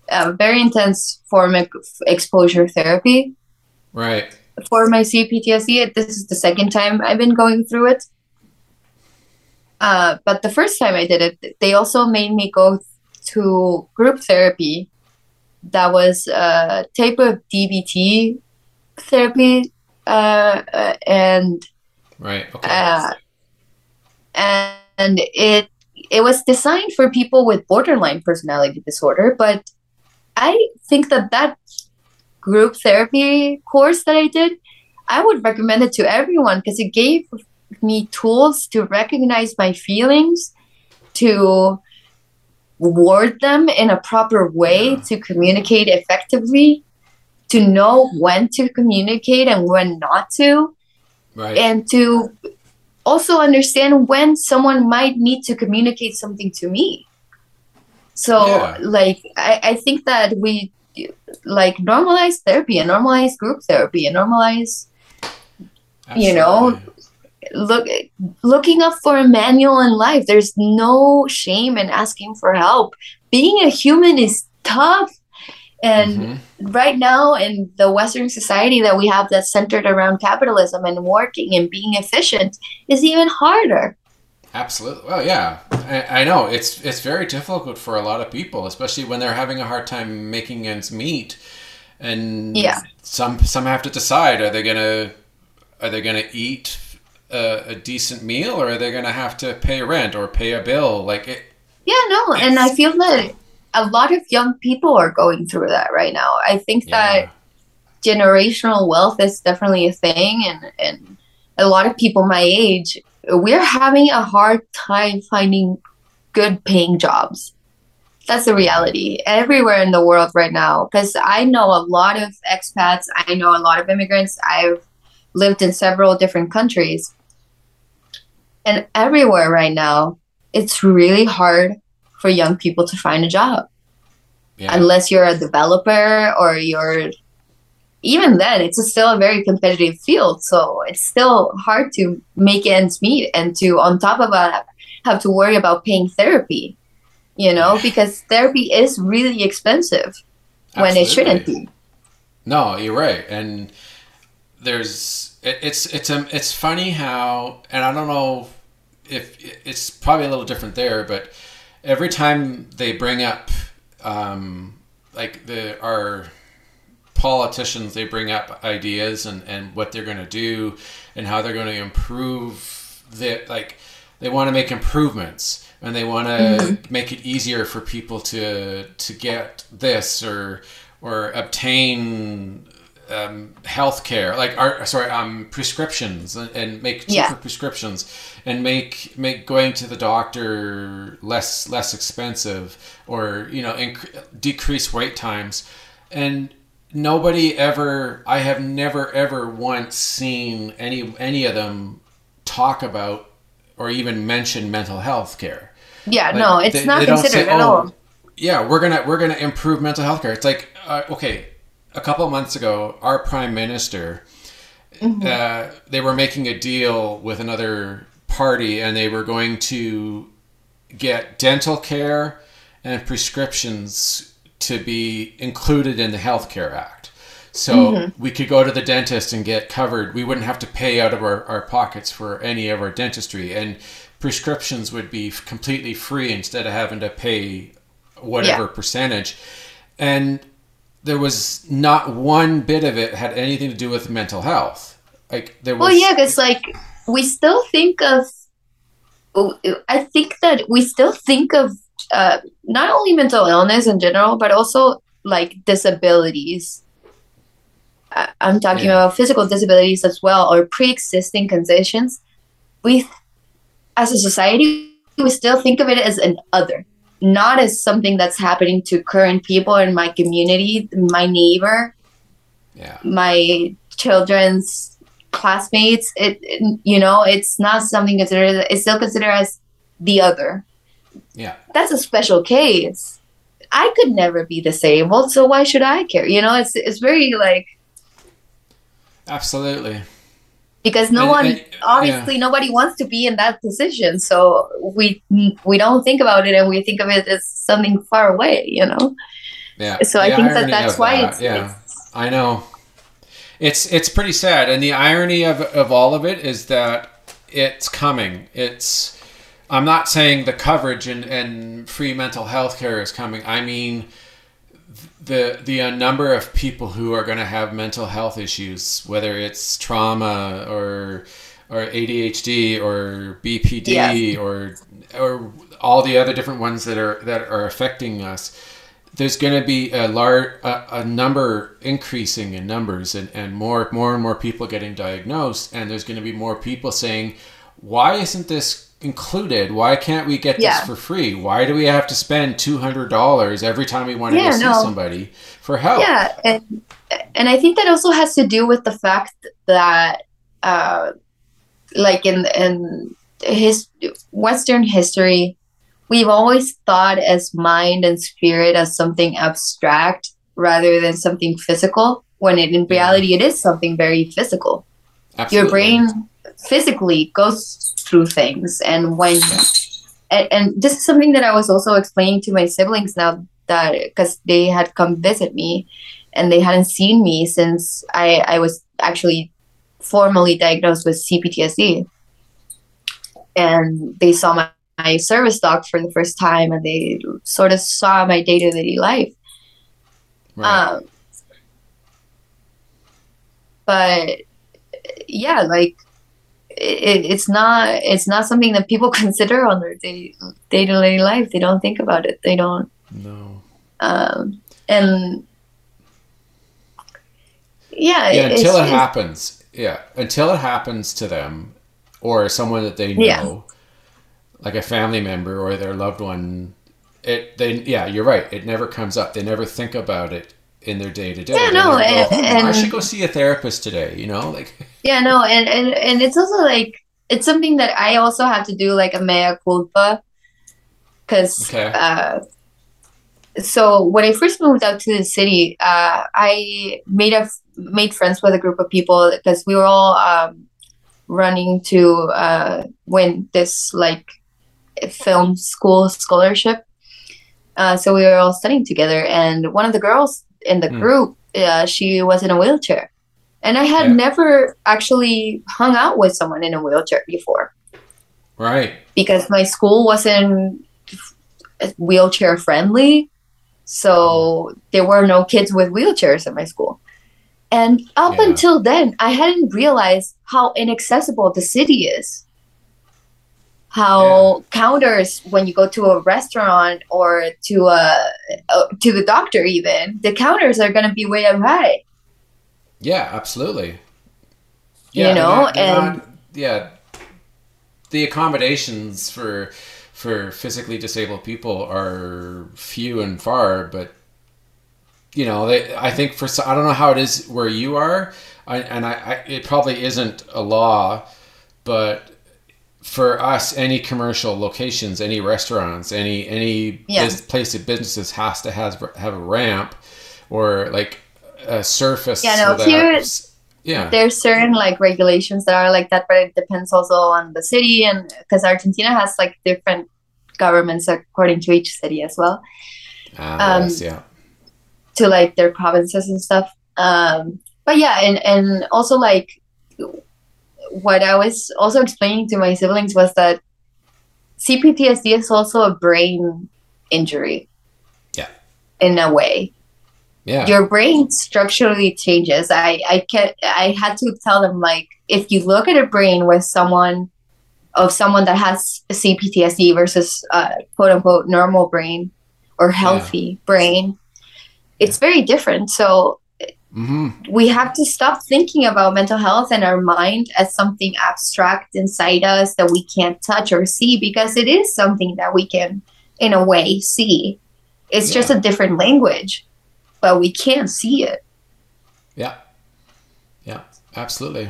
a very intense form of exposure therapy right, for my CPTSD. This is the second time I've been going through it. Uh, but the first time I did it, they also made me go to group therapy. That was a type of DBT therapy, uh, uh, and right, okay, uh, and it it was designed for people with borderline personality disorder. But I think that that group therapy course that I did, I would recommend it to everyone because it gave me tools to recognize my feelings, to word them in a proper way, Yeah. to communicate effectively, to know when to communicate and when not to right, and to also understand when someone might need to communicate something to me. So, Yeah. like, I, I think that we like normalize therapy and normalize group therapy and normalize you know, look looking up for a manual in life. There's no shame in asking for help. Being a human is tough. And Mhm. right now in the western society that we have that's centered around capitalism and working and being efficient is even harder Absolutely. Well, yeah, I, I know it's it's very difficult for a lot of people, especially when they're having a hard time making ends meet, and Yeah. some some have to decide: are they gonna are they gonna eat a, a decent meal, or are they gonna have to pay rent or pay a bill? Like it, yeah no and i feel that a lot of young people are going through that right now. I think that generational wealth is definitely a thing and and a lot of people my age we're having a hard time finding good paying jobs. That's the reality everywhere in the world right now because i know a lot of expats i know a lot of immigrants i've lived in several different countries. And everywhere right now it's really hard for young people to find a job. Yeah, unless you're a developer or you're even then it's still a very competitive field. So it's still hard to make ends meet and to on top of that have to worry about paying therapy you know because therapy is really expensive when it shouldn't be. No, you're right, and there's it, it's it's um it's funny how, and I don't know if it's probably a little different there, but every time they bring up um, like the our politicians they bring up ideas and, and what they're going to do and how they're going to improve the like they want to make improvements and they want to mm-hmm. make it easier for people to to get this or or obtain um, health care like our sorry um prescriptions and, and make cheaper yeah. prescriptions and make make going to the doctor less less expensive or you know inc- decrease wait times. And nobody ever i have never ever once seen any any of them talk about or even mention mental health care. Yeah like, no it's they, not they considered say, at oh, all. yeah we're gonna we're gonna improve mental health care. It's like uh, okay a couple of months ago our prime minister mm-hmm. uh, they were making a deal with another party and they were going to get dental care and prescriptions to be included in the Healthcare Act. So mm-hmm. we could go to the dentist and get covered. We wouldn't have to pay out of our, our pockets for any of our dentistry. And prescriptions would be completely free instead of having to pay whatever yeah. percentage. And there was not one bit of it had anything to do with mental health. Like there was Well yeah, because like we still think of I think that we still think of uh, not only mental illness in general, but also like disabilities. I'm talking yeah. about physical disabilities as well, or pre-existing conditions. We, as a society, we still think of it as an other, not as something that's happening to current people in my community, my neighbor, yeah. my children's classmates. It, it, you know, it's not something considered. It's still considered as the other. Yeah. That's a special case. I could never be disabled, so why should I care? You know, it's it's very like Absolutely. Because no and, one and, obviously yeah. nobody wants to be in that position. So we we don't think about it and we think of it as something far away, you know? Yeah. So I think that that's why that. it's yeah. It's, I know. It's it's pretty sad. And the irony of of all of it is that it's coming. It's I'm not saying the coverage and, and free mental health care is coming. I mean the the uh, number of people who are going to have mental health issues, whether it's trauma or or ADHD or BPD yeah. or or all the other different ones that are that are affecting us. There's going to be a large a, a number increasing in numbers and, and more more and more people getting diagnosed, and there's going to be more people saying, "Why isn't this included. Why can't we get yeah. this for free? Why do we have to spend two hundred dollars every time we want to yeah, go see somebody for help? Yeah, and and I think that also has to do with the fact that, uh, like in in his Western history, we've always thought as mind and spirit as something abstract rather than something physical. When it, in reality, it is something very physical. Absolutely. Your brain physically goes through things. And when and, and this is something that i was also explaining to my siblings now that because they had come visit me and they hadn't seen me since i i was actually formally diagnosed with cptsd and they saw my, my service dog for the first time and they sort of saw my day-to-day life. Right. um, but yeah like it, it's not it's not something that people [laughs] consider on their day day to day life. They don't think about it. They don't. No. Um, and yeah, yeah until it happens. Yeah, until it happens to them or someone that they know, yeah. like a family member or their loved one. It they yeah, you're right. It never comes up. They never think about it in their day to day. Yeah, no, and, go, and, I should go see a therapist today. You know, like. [laughs] Yeah, no, and and and it's also like it's something that I also have to do like a mea culpa, because. Okay. Uh, so when I first moved out to the city, uh, I made a made friends with a group of people because we were all um, running to uh, win this like film school scholarship. Uh, so we were all studying together, and one of the girls in the mm. group uh, she was in a wheelchair, and I had Yeah. never actually hung out with someone in a wheelchair before Right. because my school wasn't wheelchair friendly. So there were no kids with wheelchairs at my school. And up Yeah. until then, I hadn't realized how inaccessible the city is. How counters when you go to a restaurant or to a uh, to the doctor even the counters are going to be way up high. Yeah, absolutely. You they're know, not- and- not- yeah, the accommodations for for physically disabled people are few and far, but you know, they, I think for I don't know how it is where you are, I, and I, I it probably isn't a law, but for us, any commercial locations, any restaurants, any any Yeah. bus- place of businesses has to has have a ramp or like a surface. Yeah, no, so here- yeah, there's certain like regulations that are like that but it depends also on the city and because argentina has like different governments according to each city as well Ah, um, yes, yeah, to like their provinces and stuff um but yeah and and also like what i was also explaining to my siblings was that cptsd is also a brain injury Yeah. in a way yeah, your brain structurally changes. I I can I had to tell them like if you look at a brain with someone of someone that has CPTSD versus uh, quote unquote normal brain or healthy brain, it's very different. So hmm we have to stop thinking about mental health and our mind as something abstract inside us that we can't touch or see because it is something that we can in a way see. It's just a different language, but we can't see it. yeah, yeah, absolutely.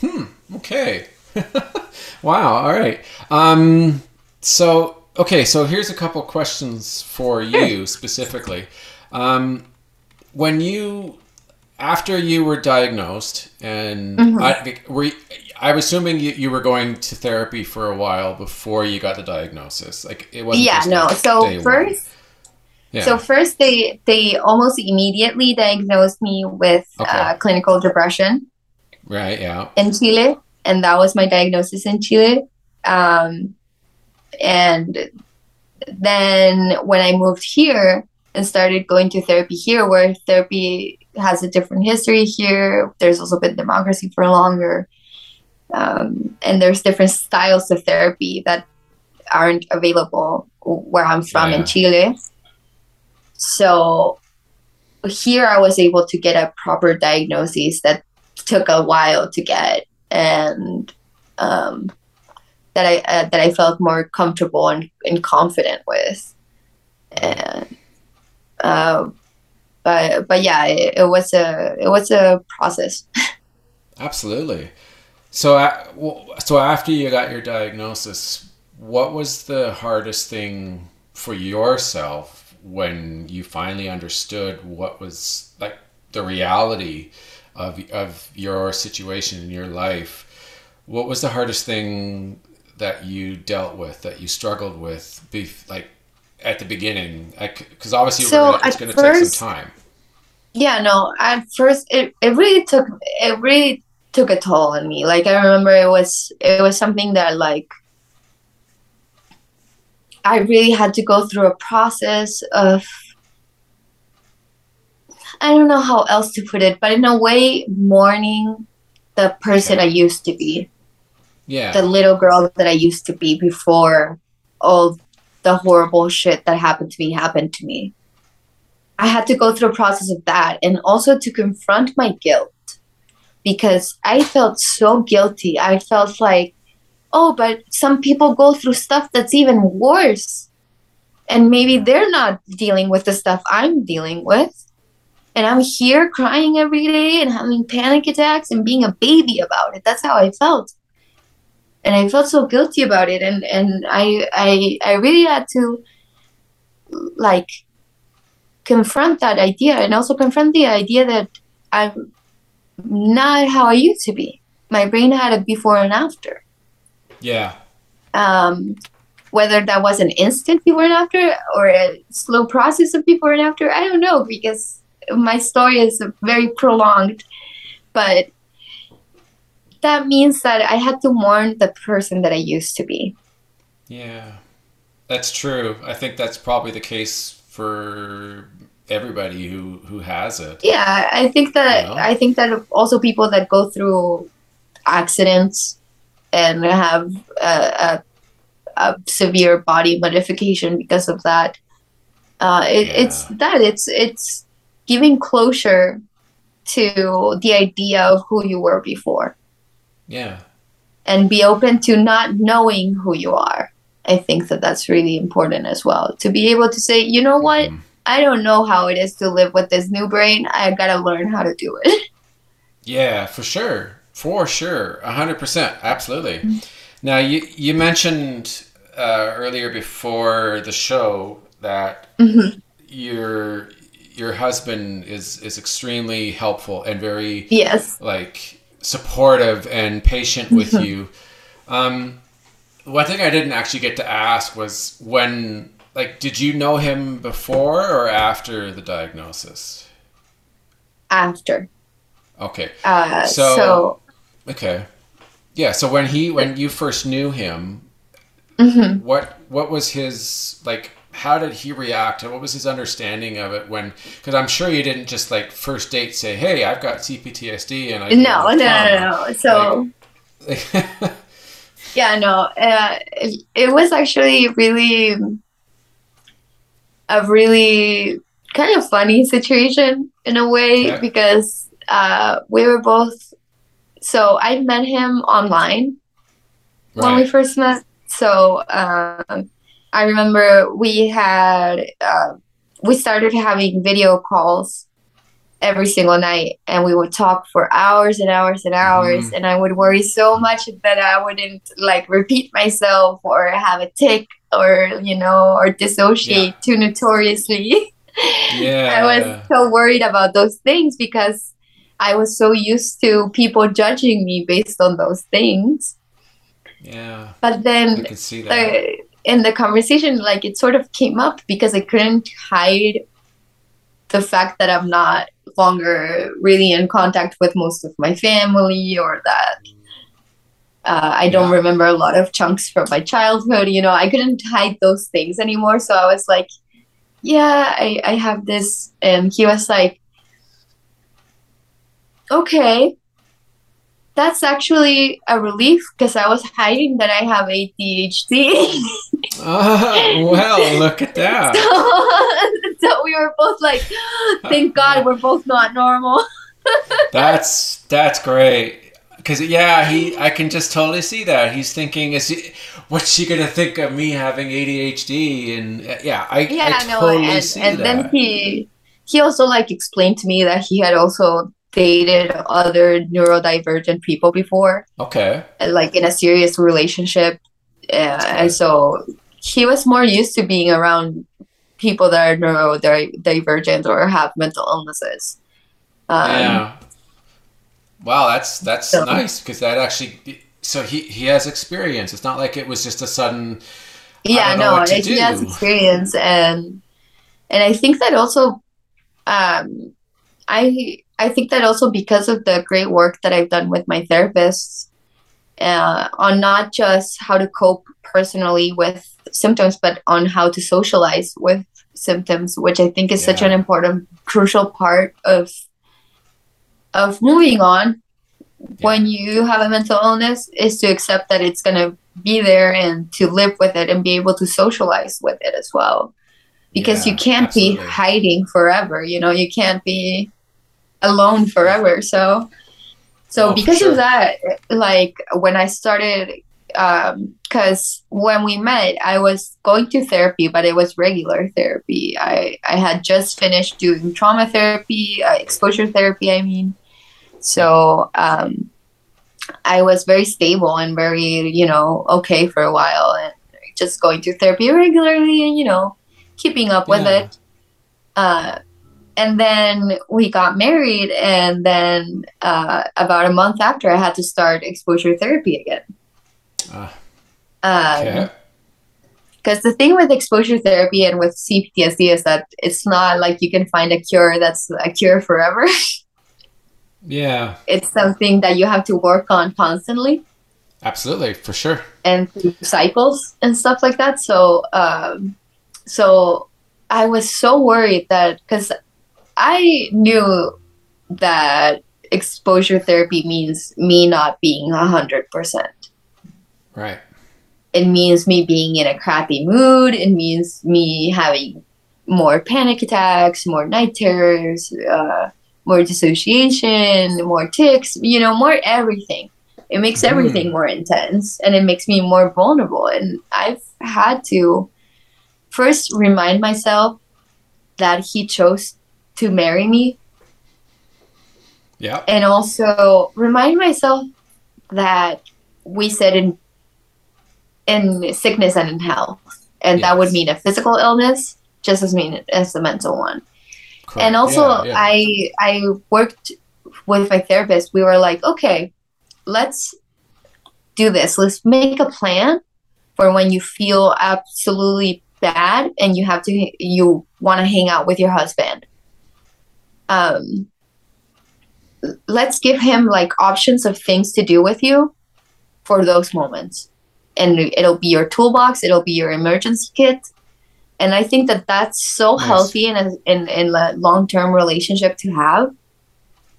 Hmm. Okay. [laughs] wow. All right. Um. So okay. So here's a couple questions for you specifically. Um, when you after you were diagnosed and Mhm. I were you, I'm assuming you, you were going to therapy for a while before you got the diagnosis. Like it wasn't. yeah, no. like So first, Yeah. so first they they almost immediately diagnosed me with Okay. uh, clinical depression. right. Yeah. in Chile, and that was my diagnosis in Chile. Um, and then when I moved here and started going to therapy here, where therapy has a different history here, there's also been democracy for longer, um, and there's different styles of therapy that aren't available where I'm from Yeah. in Chile. So here I was able to get a proper diagnosis that took a while to get and um, that I uh, that I felt more comfortable and, and confident with and uh, but but yeah it, it was a it was a process [laughs] Absolutely. So, so after you got your diagnosis, what was the hardest thing for yourself when you finally understood what was like the reality of of your situation in your life? What was the hardest thing that you dealt with, that you struggled with, like at the beginning? Because obviously, So, gonna, it's going to take some time. yeah no at first it, it really took it really took a toll on me like i remember it was it was something that like i really had to go through a process of i don't know how else to put it but in a way mourning the person i used to be Yeah. the little girl that i used to be before all the horrible shit that happened to me happened to me I had to go through a process of that and also to confront my guilt because I felt so guilty. I felt like, oh, but some people go through stuff that's even worse. And maybe they're not dealing with the stuff I'm dealing with. And I'm here crying every day and having panic attacks and being a baby about it. That's how I felt. And I felt so guilty about it. And, and I, I, I really had to like confront that idea and also confront the idea that I'm not how I used to be. My brain had a before and after. yeah. Um, whether that was an instant before and after or a slow process of before and after, I don't know because my story is very prolonged, but that means that I had to mourn the person that I used to be. Yeah, that's true. I think that's probably the case for everybody who who has it. Yeah, I think that You know? I think that also people that go through accidents and have a, a, a severe body modification because of that. Uh, it, It's that it's it's giving closure to the idea of who you were before Yeah. and be open to not knowing who you are. I think that that's really important as well to be able to say, you know what, Mhm. I don't know how it is to live with this new brain. I gotta learn how to do it. [laughs] Yeah, for sure. For sure. A hundred percent. Absolutely. Now you you mentioned uh, earlier before the show that Mhm. your your husband is is extremely helpful and very Yes. like supportive and patient with Mm-hmm. [laughs] you. Um, one thing I didn't actually get to ask was when, like, did you know him before or after the diagnosis? After. Okay, Uh, So- so, okay, yeah. So when he, when you first knew him, mhm. what what was his like? How did he react? And what was his understanding of it when? Because I'm sure you didn't just like first date say, "Hey, I've got CPTSD," and I no, no, no, no. So no. [laughs] yeah, no. Uh, it, it was actually really a really kind of funny situation in a way Yeah. because uh, we were both. So I met him online when we first met. So um, I remember we had uh, we started having video calls every single night, and we would talk for hours and hours and hours. Mhm. And I would worry so much that I wouldn't like repeat myself or have a tic or you know or dissociate too notoriously. Yeah. [laughs] I was so worried about those things because I was so used to people judging me based on those things. Yeah, But I then can see that. the, in the conversation, like it sort of came up because I couldn't hide the fact that I'm not longer really in contact with most of my family or that uh, I don't Yeah. remember a lot of chunks from my childhood. You know, I couldn't hide those things anymore. So I was like, yeah, I, I have this. And he was like, okay. That's actually a relief because I was hiding that I have ADHD. Ah, well, look at that. [laughs] so, [laughs] so we were both like, [gasps] thank God we're both not normal. [laughs] That's that's great. Cause yeah, he I can just totally see that. He's thinking, is he, what's she gonna think of me having ADHD? And uh, yeah, I, Yeah, I no, totally and, see and that. then he he also like explained to me that he had also dated other neurodivergent people before, okay, like in a serious relationship, uh, and so he was more used to being around people that are neurodivergent or have mental illnesses. Um, yeah. Wow, that's that's so- nice because that actually. So he he has experience. It's not like it was just a sudden. yeah no he has experience and and i think that also um i i think that also because of the great work that i've done with my therapists uh, on not just how to cope personally with symptoms but on how to socialize with symptoms which i think is such an important crucial part of of moving on. When you have a mental illness is to accept that it's going to be there and to live with it and be able to socialize with it as well. Because Yeah, you can't absolutely. be hiding forever you know you can't be alone forever so so Oh, because sure. of that like when i started um because when we met i was going to therapy but it was regular therapy i i had just finished doing trauma therapy uh, exposure therapy i mean so um i was very stable and very you know okay for a while and just going to therapy regularly and you know keeping up with Yeah. it uh and then we got married and then uh, about a month after i had to start exposure therapy again Ah, um, okay. because the thing with exposure therapy and with CPTSD is that it's not like you can find a cure that's a cure forever. [laughs] Yeah. It's something that you have to work on constantly. Absolutely, for sure. And through cycles and stuff like that. So, um, so I was so worried that because I knew that exposure therapy means me not being a hundred percent. Right. It means me being in a crappy mood. It means me having more panic attacks, more night terrors, uh, more dissociation, more tics, you know, more everything. It makes everything more intense and it makes me more vulnerable. And I've had to first remind myself that he chose to marry me. Yeah. And also remind myself that we said in in sickness and in health. And that would mean a physical illness just as mean as the mental one Correct. and also Yeah, yeah. i i worked with my therapist we were like okay let's do this let's make a plan for when you feel absolutely bad and you have to you want to hang out with your husband um let's give him like options of things to do with you for those moments. And it'll be your toolbox it'll be your emergency kit. And i think that that's so Nice. healthy in a in, in a long-term relationship to have.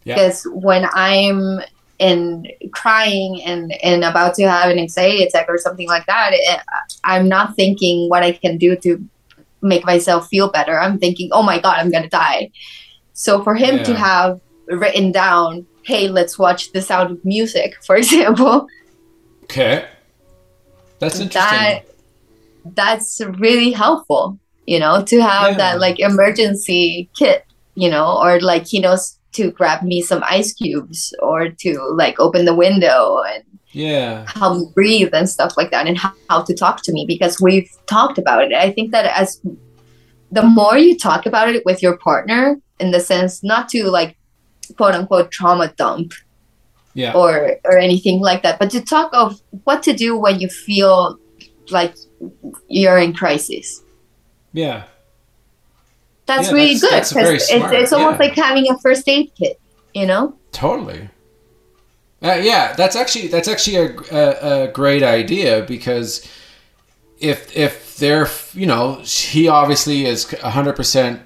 Yeah. because when i'm in crying and and about to have an anxiety attack or something like that it, i'm not thinking what i can do to make myself feel better. I'm thinking oh my god i'm gonna die so for him to have written down hey let's watch the sound of music [laughs] for example Okay. That's interesting. that that's really helpful you know to have Yeah. that like emergency kit you know or like he knows to grab me some ice cubes or to like open the window and yeah. help me breathe and stuff like that and how, how to talk to me because we've talked about it i think that as the more you talk about it with your partner in the sense not to like quote unquote trauma dump Yeah. or or anything like that but to talk of what to do when you feel like you're in crisis Yeah. that's Yeah, really that's- good very it's, it's almost yeah. like having a first aid kit you know Totally. Uh, yeah, that's actually that's actually a, a, a great idea because if if they're you know he obviously is hundred percent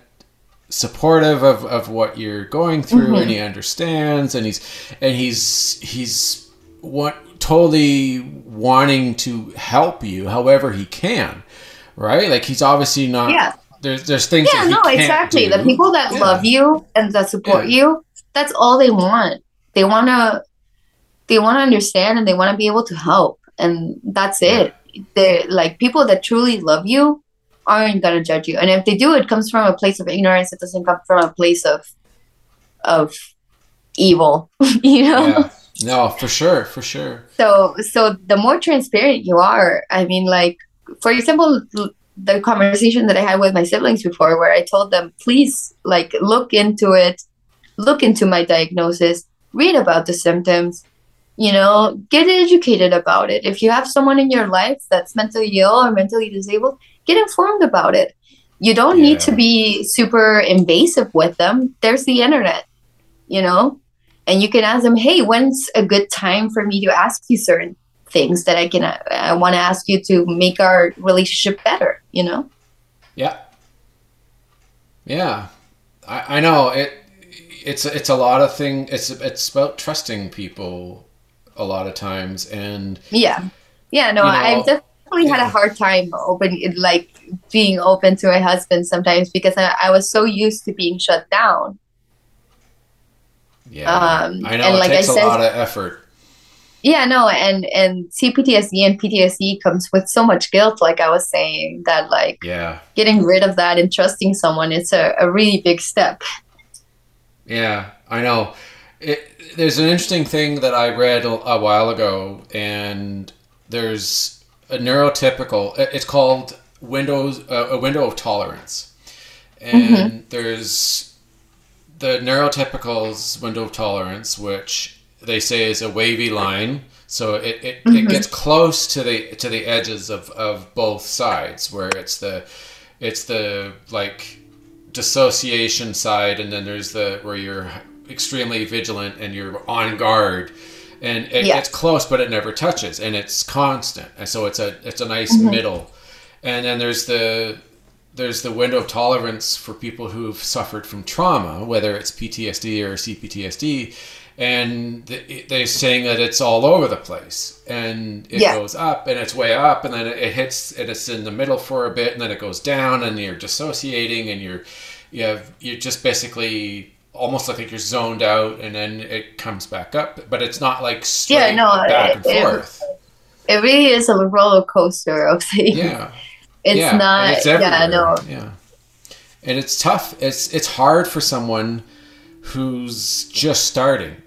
supportive of, of what you're going through and he mm-hmm. understands and he's and he's he's what totally wanting to help you however he can right like he's obviously not Yeah. there's there's things yeah no exactly do. the people that Yeah. love you and that support Yeah. you that's all they want they want to they want to understand and they want to be able to help and that's it they're like people that truly love you aren't gonna judge you. And if they do it comes from a place of ignorance. It doesn't come from a place of of evil. [laughs] You know? Yeah. No for sure for sure. So so the more transparent you are i mean like for example the conversation that i had with my siblings before where i told them please like look into it. Look into my diagnosis. Read about the symptoms. You know get educated about it. If you have someone in your life that's mentally ill or mentally disabled get informed about it. You don't need to be super invasive with them. There's the internet you know? And you can ask them hey when's a good time for me to ask you certain things that i can i want to ask you to make our relationship better you know? Yeah. Yeah. I, I know. It it's it's a lot of thing it's it's about trusting people a lot of times and yeah. Yeah no You know, i've definitely had a hard time open like being open to my husband sometimes because I, I was so used to being shut down yeah. Um, I know and it like I said- a lot of effort. yeah no and and cptsd and ptsd comes with so much guilt like i was saying that like Yeah. getting rid of that and trusting someone it's a, a really big step Yeah, I know. It, there's an interesting thing that I read a, a while ago, and there's a neurotypical. It's called windows uh, a window of tolerance, and there's the neurotypical's window of tolerance, which they say is a wavy line So it, it, mm-hmm. it gets close to the to the edges of, of both sides where it's the it's the like dissociation side and then there's the where you're extremely vigilant and you're on guard and it yeah. gets close but it never touches and it's constant and so it's a it's a nice mm-hmm. middle and then there's the there's the window of tolerance for people who've suffered from trauma whether it's PTSD or CPTSD and they're saying that it's all over the place and it yeah. goes up and it's way up and then it hits and it's in the middle for a bit and then it goes down and you're dissociating and you're you have you're just basically almost like you're zoned out and then it comes back up but it's not like straight yeah, no, back it, and forth it, it really is a roller coaster of things. Yeah. [laughs] It's yeah, not it's yeah no. Yeah. And it's tough. It's it's hard for someone who's just starting.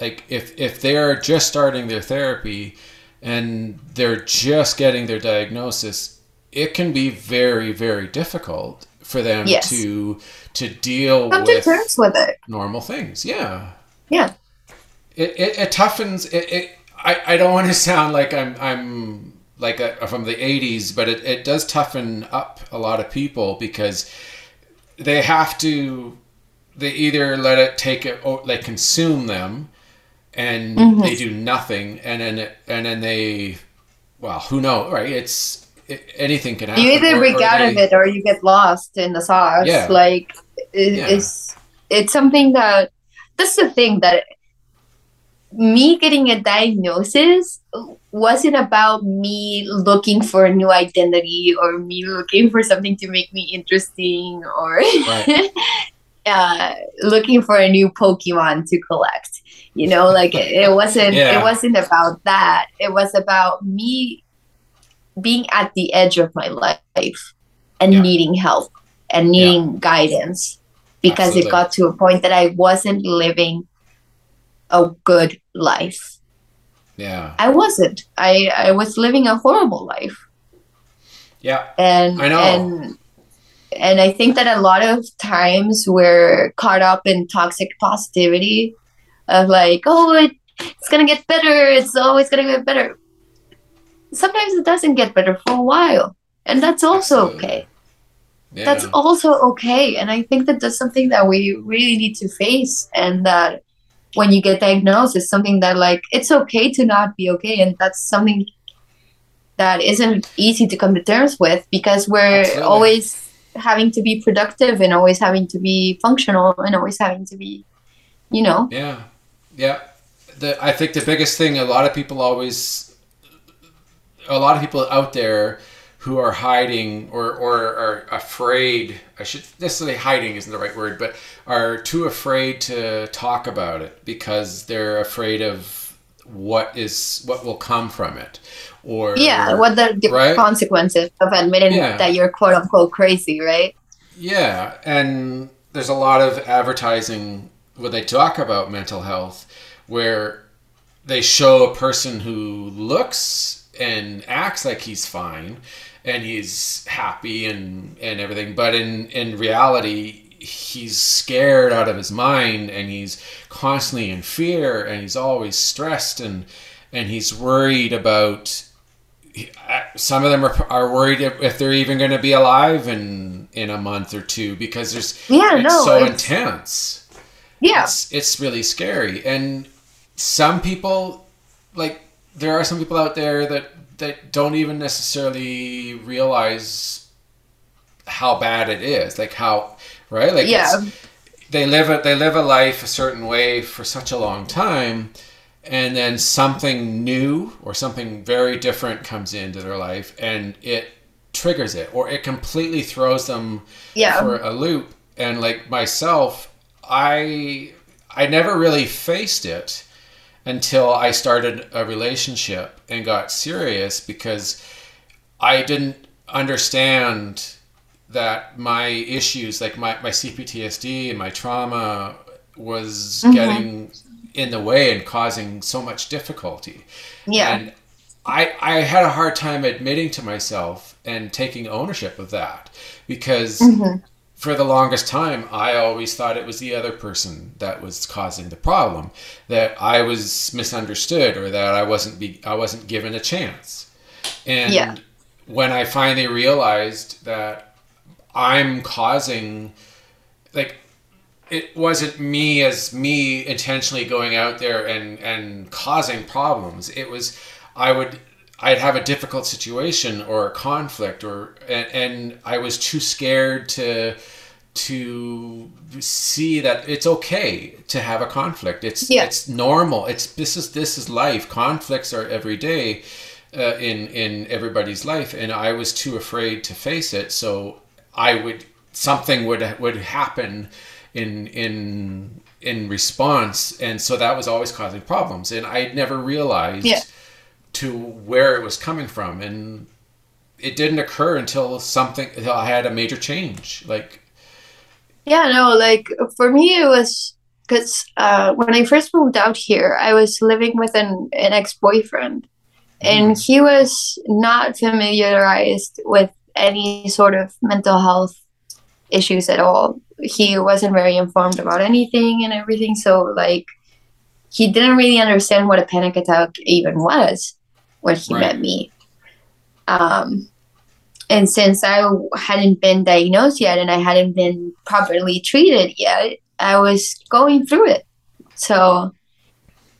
Like if if they're just starting their therapy and they're just getting their diagnosis it can be very very difficult for them yes. to to deal Come with, to with it. normal things. Yeah. Yeah. It, it, it toughens it, it I, I don't want to sound like i'm i'm like a, from the 80s but it, it does toughen up a lot of people because they have to they either let it take it or they consume them and mm-hmm. they do nothing and then and then they well who knows right? It's it, anything can happen you either break out they, of it or you get lost in the sauce yeah. like it, yeah. it's it's something that that's the thing that me getting a diagnosis wasn't about me looking for a new identity or me looking for something to make me interesting or right. [laughs] uh, looking for a new Pokemon to collect. You know, like it, it wasn't yeah. it wasn't about that. It was about me being at the edge of my life and yeah. needing help and needing yeah. guidance because Absolutely. it got to a point that I wasn't living a good life. Yeah. I wasn't. I I was living a horrible life. Yeah. And I know. And and I think that a lot of times we're caught up in toxic positivity of like, oh, it, it's gonna get better. It's always gonna get better. Sometimes it doesn't get better for a while, and that's also Absolutely. okay. Yeah. That's also okay, and I think that that's something that we really need to face, and that when you get diagnosed, it's something that like it's okay to not be okay, and that's something that isn't easy to come to terms with because we're Absolutely. always having to be productive and always having to be functional and always having to be, you know. Yeah, yeah. The, I think the biggest thing a lot of people always, a lot of people out there who are hiding or, or are afraid i should necessarily hiding isn't the right word but are too afraid to talk about it because they're afraid of what is what will come from it or yeah what the, the right? consequences of admitting yeah. that you're quote unquote crazy right yeah and there's a lot of advertising where they talk about mental health where they show a person who looks and acts like he's fine and he's happy and and everything but in in reality he's scared out of his mind and he's constantly in fear and he's always stressed and and he's worried about uh, some of them are, are worried if they're even going to be alive in in a month or two because there's yeah it's no, so it's, intense. Yeah. It's, it's really scary and some people like there are some people out there that that don't even necessarily realize how bad it is like how right? Like yeah. they live a they live a life a certain way for such a long time and then something new or something very different comes into their life and it triggers it or it completely throws them yeah. for a loop. And like myself i i never really faced it until i started a relationship and got serious because i didn't understand that my issues like my, my cptsd and my trauma was mm-hmm. getting in the way and causing so much difficulty. Yeah. And I I had a hard time admitting to myself and taking ownership of that because mm-hmm. For the longest time, I always thought it was the other person that was causing the problem, that I was misunderstood or that I wasn't be, I wasn't given a chance. And Yeah. when I finally realized that I'm causing, like, it wasn't me as me intentionally going out there and and causing problems. It was I would I'd have a difficult situation or a conflict or and, and I was too scared to to see that it's okay to have a conflict. It's Yeah. it's normal. It's this is this is life. Conflicts are every day uh, in in everybody's life, and I was too afraid to face it. So I would something would would happen in in in response, and so that was always causing problems, and I never realized Yeah. to where it was coming from, and it didn't occur until something until I had a major change. Like Yeah, no, like for me, it was because uh, when I first moved out here, I was living with an, an ex boyfriend, and he was not familiarized with any sort of mental health issues at all. He wasn't very informed about anything and everything, so like he didn't really understand what a panic attack even was when he Right. met me. Um, and since I hadn't been diagnosed yet and I hadn't been properly treated yet, I was going through it. So,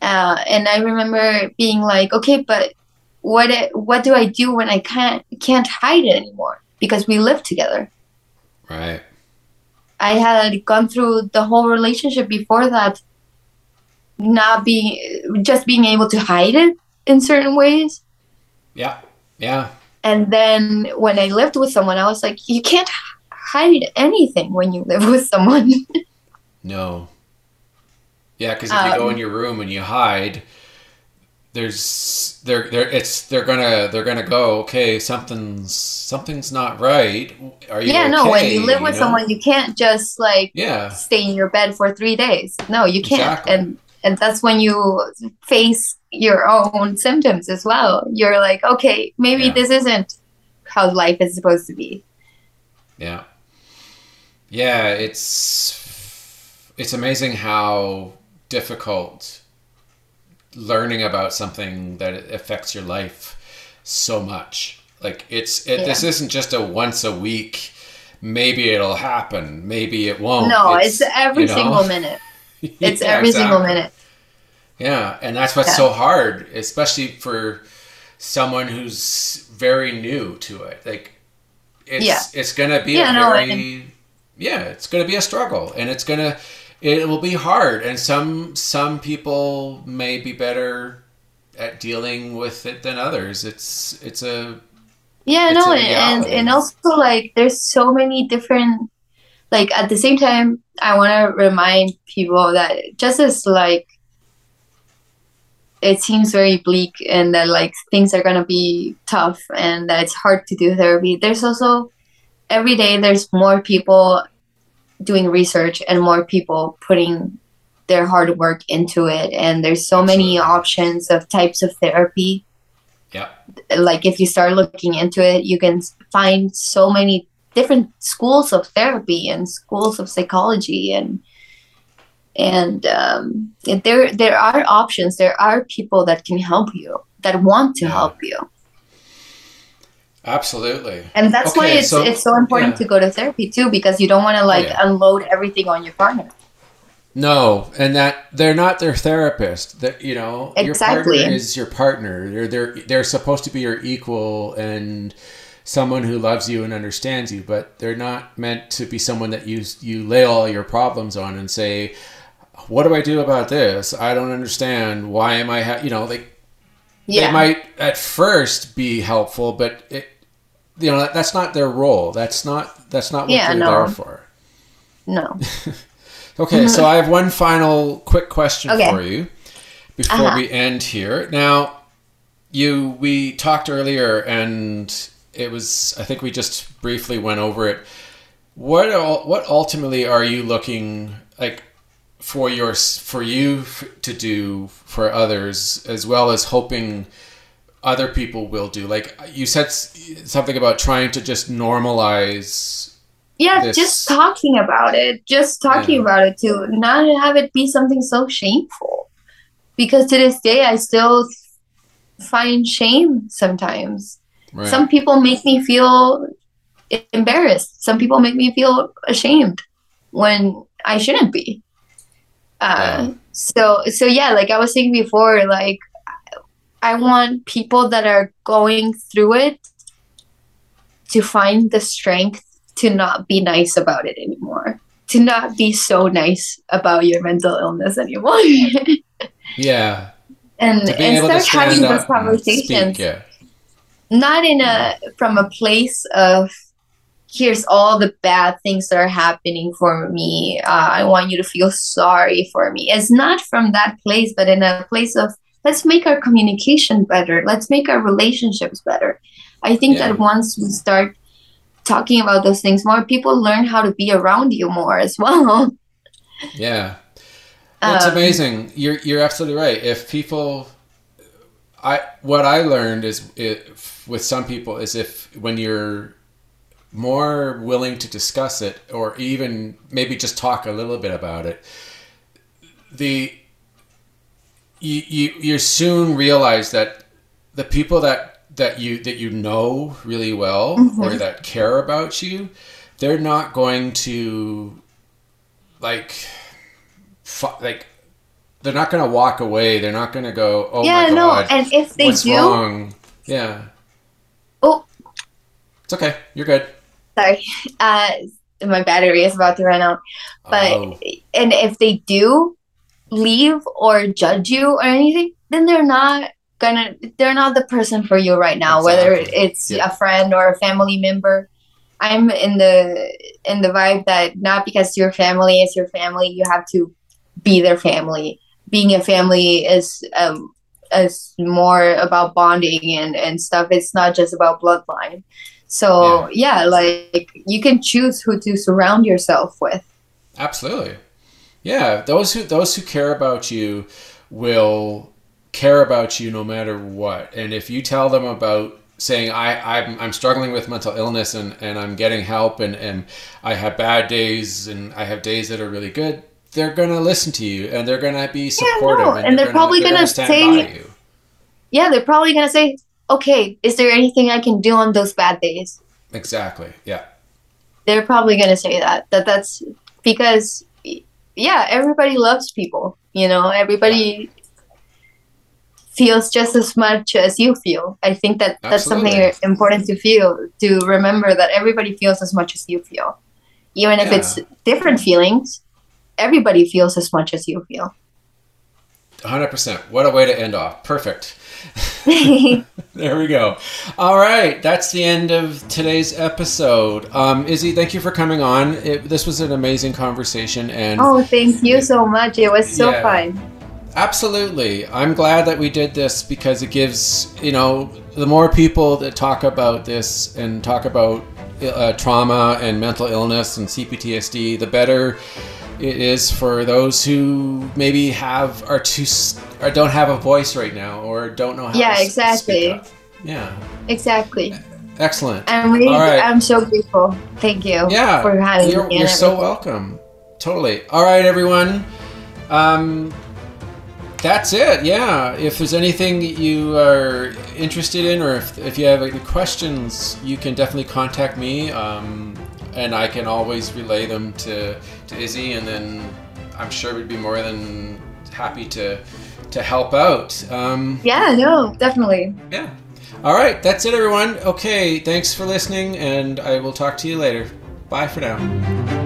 uh, and I remember being like, okay, but what what do I do when I can't can't hide it anymore because we live together? right, I had gone through the whole relationship before that, not being just being able to hide it in certain ways. yeah, yeah, And then when I lived with someone, I was like, you can't hide anything when you live with someone. [laughs] no, yeah, because if you go Um, in your room and you hide. There's they're they're it's they're gonna they're gonna go okay something's something's not right are you yeah, no, when you live with know? someone, you can't just like yeah stay in your bed for three days. No, you can't. Exactly. And and that's when you face your own symptoms as well. You're like, okay, maybe Yeah. this isn't how life is supposed to be. Yeah. Yeah, it's it's amazing how difficult learning about something that affects your life so much. Like it's it, this isn't just a once a week maybe it'll happen, maybe it won't. no, it's, every you know? single minute. [laughs] It's Yeah, every single minute. Yeah, and that's what's Yeah. so hard, especially for someone who's very new to it. Like it's Yeah. it's gonna be Yeah, a no, very yeah, it's gonna be a struggle, and it's gonna it will be hard. And some some people may be better at dealing with it than others. It's it's a Yeah, It's no, a and and also like there's so many different like at the same time I want to remind people that just as like it seems very bleak and that like things are gonna be tough and that it's hard to do therapy. There's also every day there's more people doing research and more people putting their hard work into it. And there's so many options of types of therapy. Yeah. Like if you start looking into it you can find so many different schools of therapy and schools of psychology and and um, there there are options there are people that can help you that want to Yeah. help you absolutely. and that's why it's so- it's so important yeah. Oh, to go to therapy too because you don't want to like yeah. unload everything on your partner No, and that they're not their therapist. That you know, Exactly. your partner is your partner. They're they're they're supposed to be your equal and someone who loves you and understands you, but they're not meant to be someone that you you lay all your problems on and say, "What do I do about this? I don't understand. Why am I?" Ha-? You know, like yeah they might at first be helpful, but it you know that, that's not their role. That's not that's not what Yeah, they're no. there for. no [laughs] Okay, so I have one final quick question Okay. for you before Uh-huh. we end here. Now, you we talked earlier, and it was I think we just briefly went over it. What what ultimately are you looking like for your for you f- to do for others, as well as hoping other people will do? Like you said s- something about trying to just normalize yeah this- just talking about it just talking Yeah. about it to not have it be something so shameful because to this day i still find shame sometimes Right. some people make me feel embarrassed some people make me feel ashamed when i shouldn't be uh, Yeah. so so yeah like i was saying before like i want people that are going through it to find the strength to not be nice about it anymore to not be so nice about your mental illness anymore [laughs] yeah. and and start having those conversations speak. Yeah. not in a from a place of here's all the bad things that are happening for me uh, i want you to feel sorry for me it's not from that place but in a place of let's make our communication better let's make our relationships better i think Yeah. that once we start talking about those things more people learn how to be around you more as well Yeah. It's Um, amazing. You're you're absolutely right. If people, I what I learned is it, with some people is if when you're more willing to discuss it or even maybe just talk a little bit about it, the you you you soon realize that the people that that you that you know really well or Mhm. that care about you, they're not going to like fu- like they're not going to walk away. They're not going to go, "Oh yeah my no god, and if they what's do wrong?" Yeah. Oh. It's okay. You're good. Sorry. [laughs] Uh my battery is about to run out. But Oh, and if they do leave or judge you or anything then they're not gonna they're not the person for you right now whether it's Yeah. a friend or a family member. I'm in the in the vibe that not because your family is your family you have to be their family. Being a family is um is more about bonding and and stuff it's not just about bloodline so yeah like you can choose who to surround yourself with absolutely. Yeah, those who those who care about you will care about you no matter what. And if you tell them about saying I I'm, I'm struggling with mental illness and, and I'm getting help and, and I have bad days and I have days that are really good, they're gonna listen to you and they're gonna be supportive no, and they're probably gonna stand say- by you. yeah, they're probably gonna say, "Okay, is there anything I can do on those bad days?" Exactly. Yeah. They're probably gonna say that. That that's because, yeah, everybody loves people. You know, everybody feels just as much as you feel. I think that that's something important to feel to remember that everybody feels as much as you feel, even if Yeah. it's different feelings. Everybody feels as much as you feel. 100%. What a way to end off. Perfect. [laughs] [laughs] There we go. All right, that's the end of today's episode. Um, Izzy, thank you for coming on. It, this was an amazing conversation, and oh, thank you so much. It was so Yeah. fun. absolutely, I'm glad that we did this because it gives you know the more people that talk about this and talk about uh, trauma and mental illness and CPTSD, the better it is for those who maybe have are too or don't have a voice right now or don't know how. Yeah, exactly. Yeah, Exactly. excellent. I'm really, All right. I'm so grateful. Thank you Yeah, for having you're, me. you're so welcome. Totally. All right, everyone. Um, that's it. Yeah. If there's anything you are interested in, or if, if you have any questions, you can definitely contact me, um, and I can always relay them to to Izzy, and then I'm sure we'd be more than happy to to help out. Um, Yeah, no, definitely. yeah. All right. That's it, everyone. Okay. Thanks for listening, and I will talk to you later. Bye for now.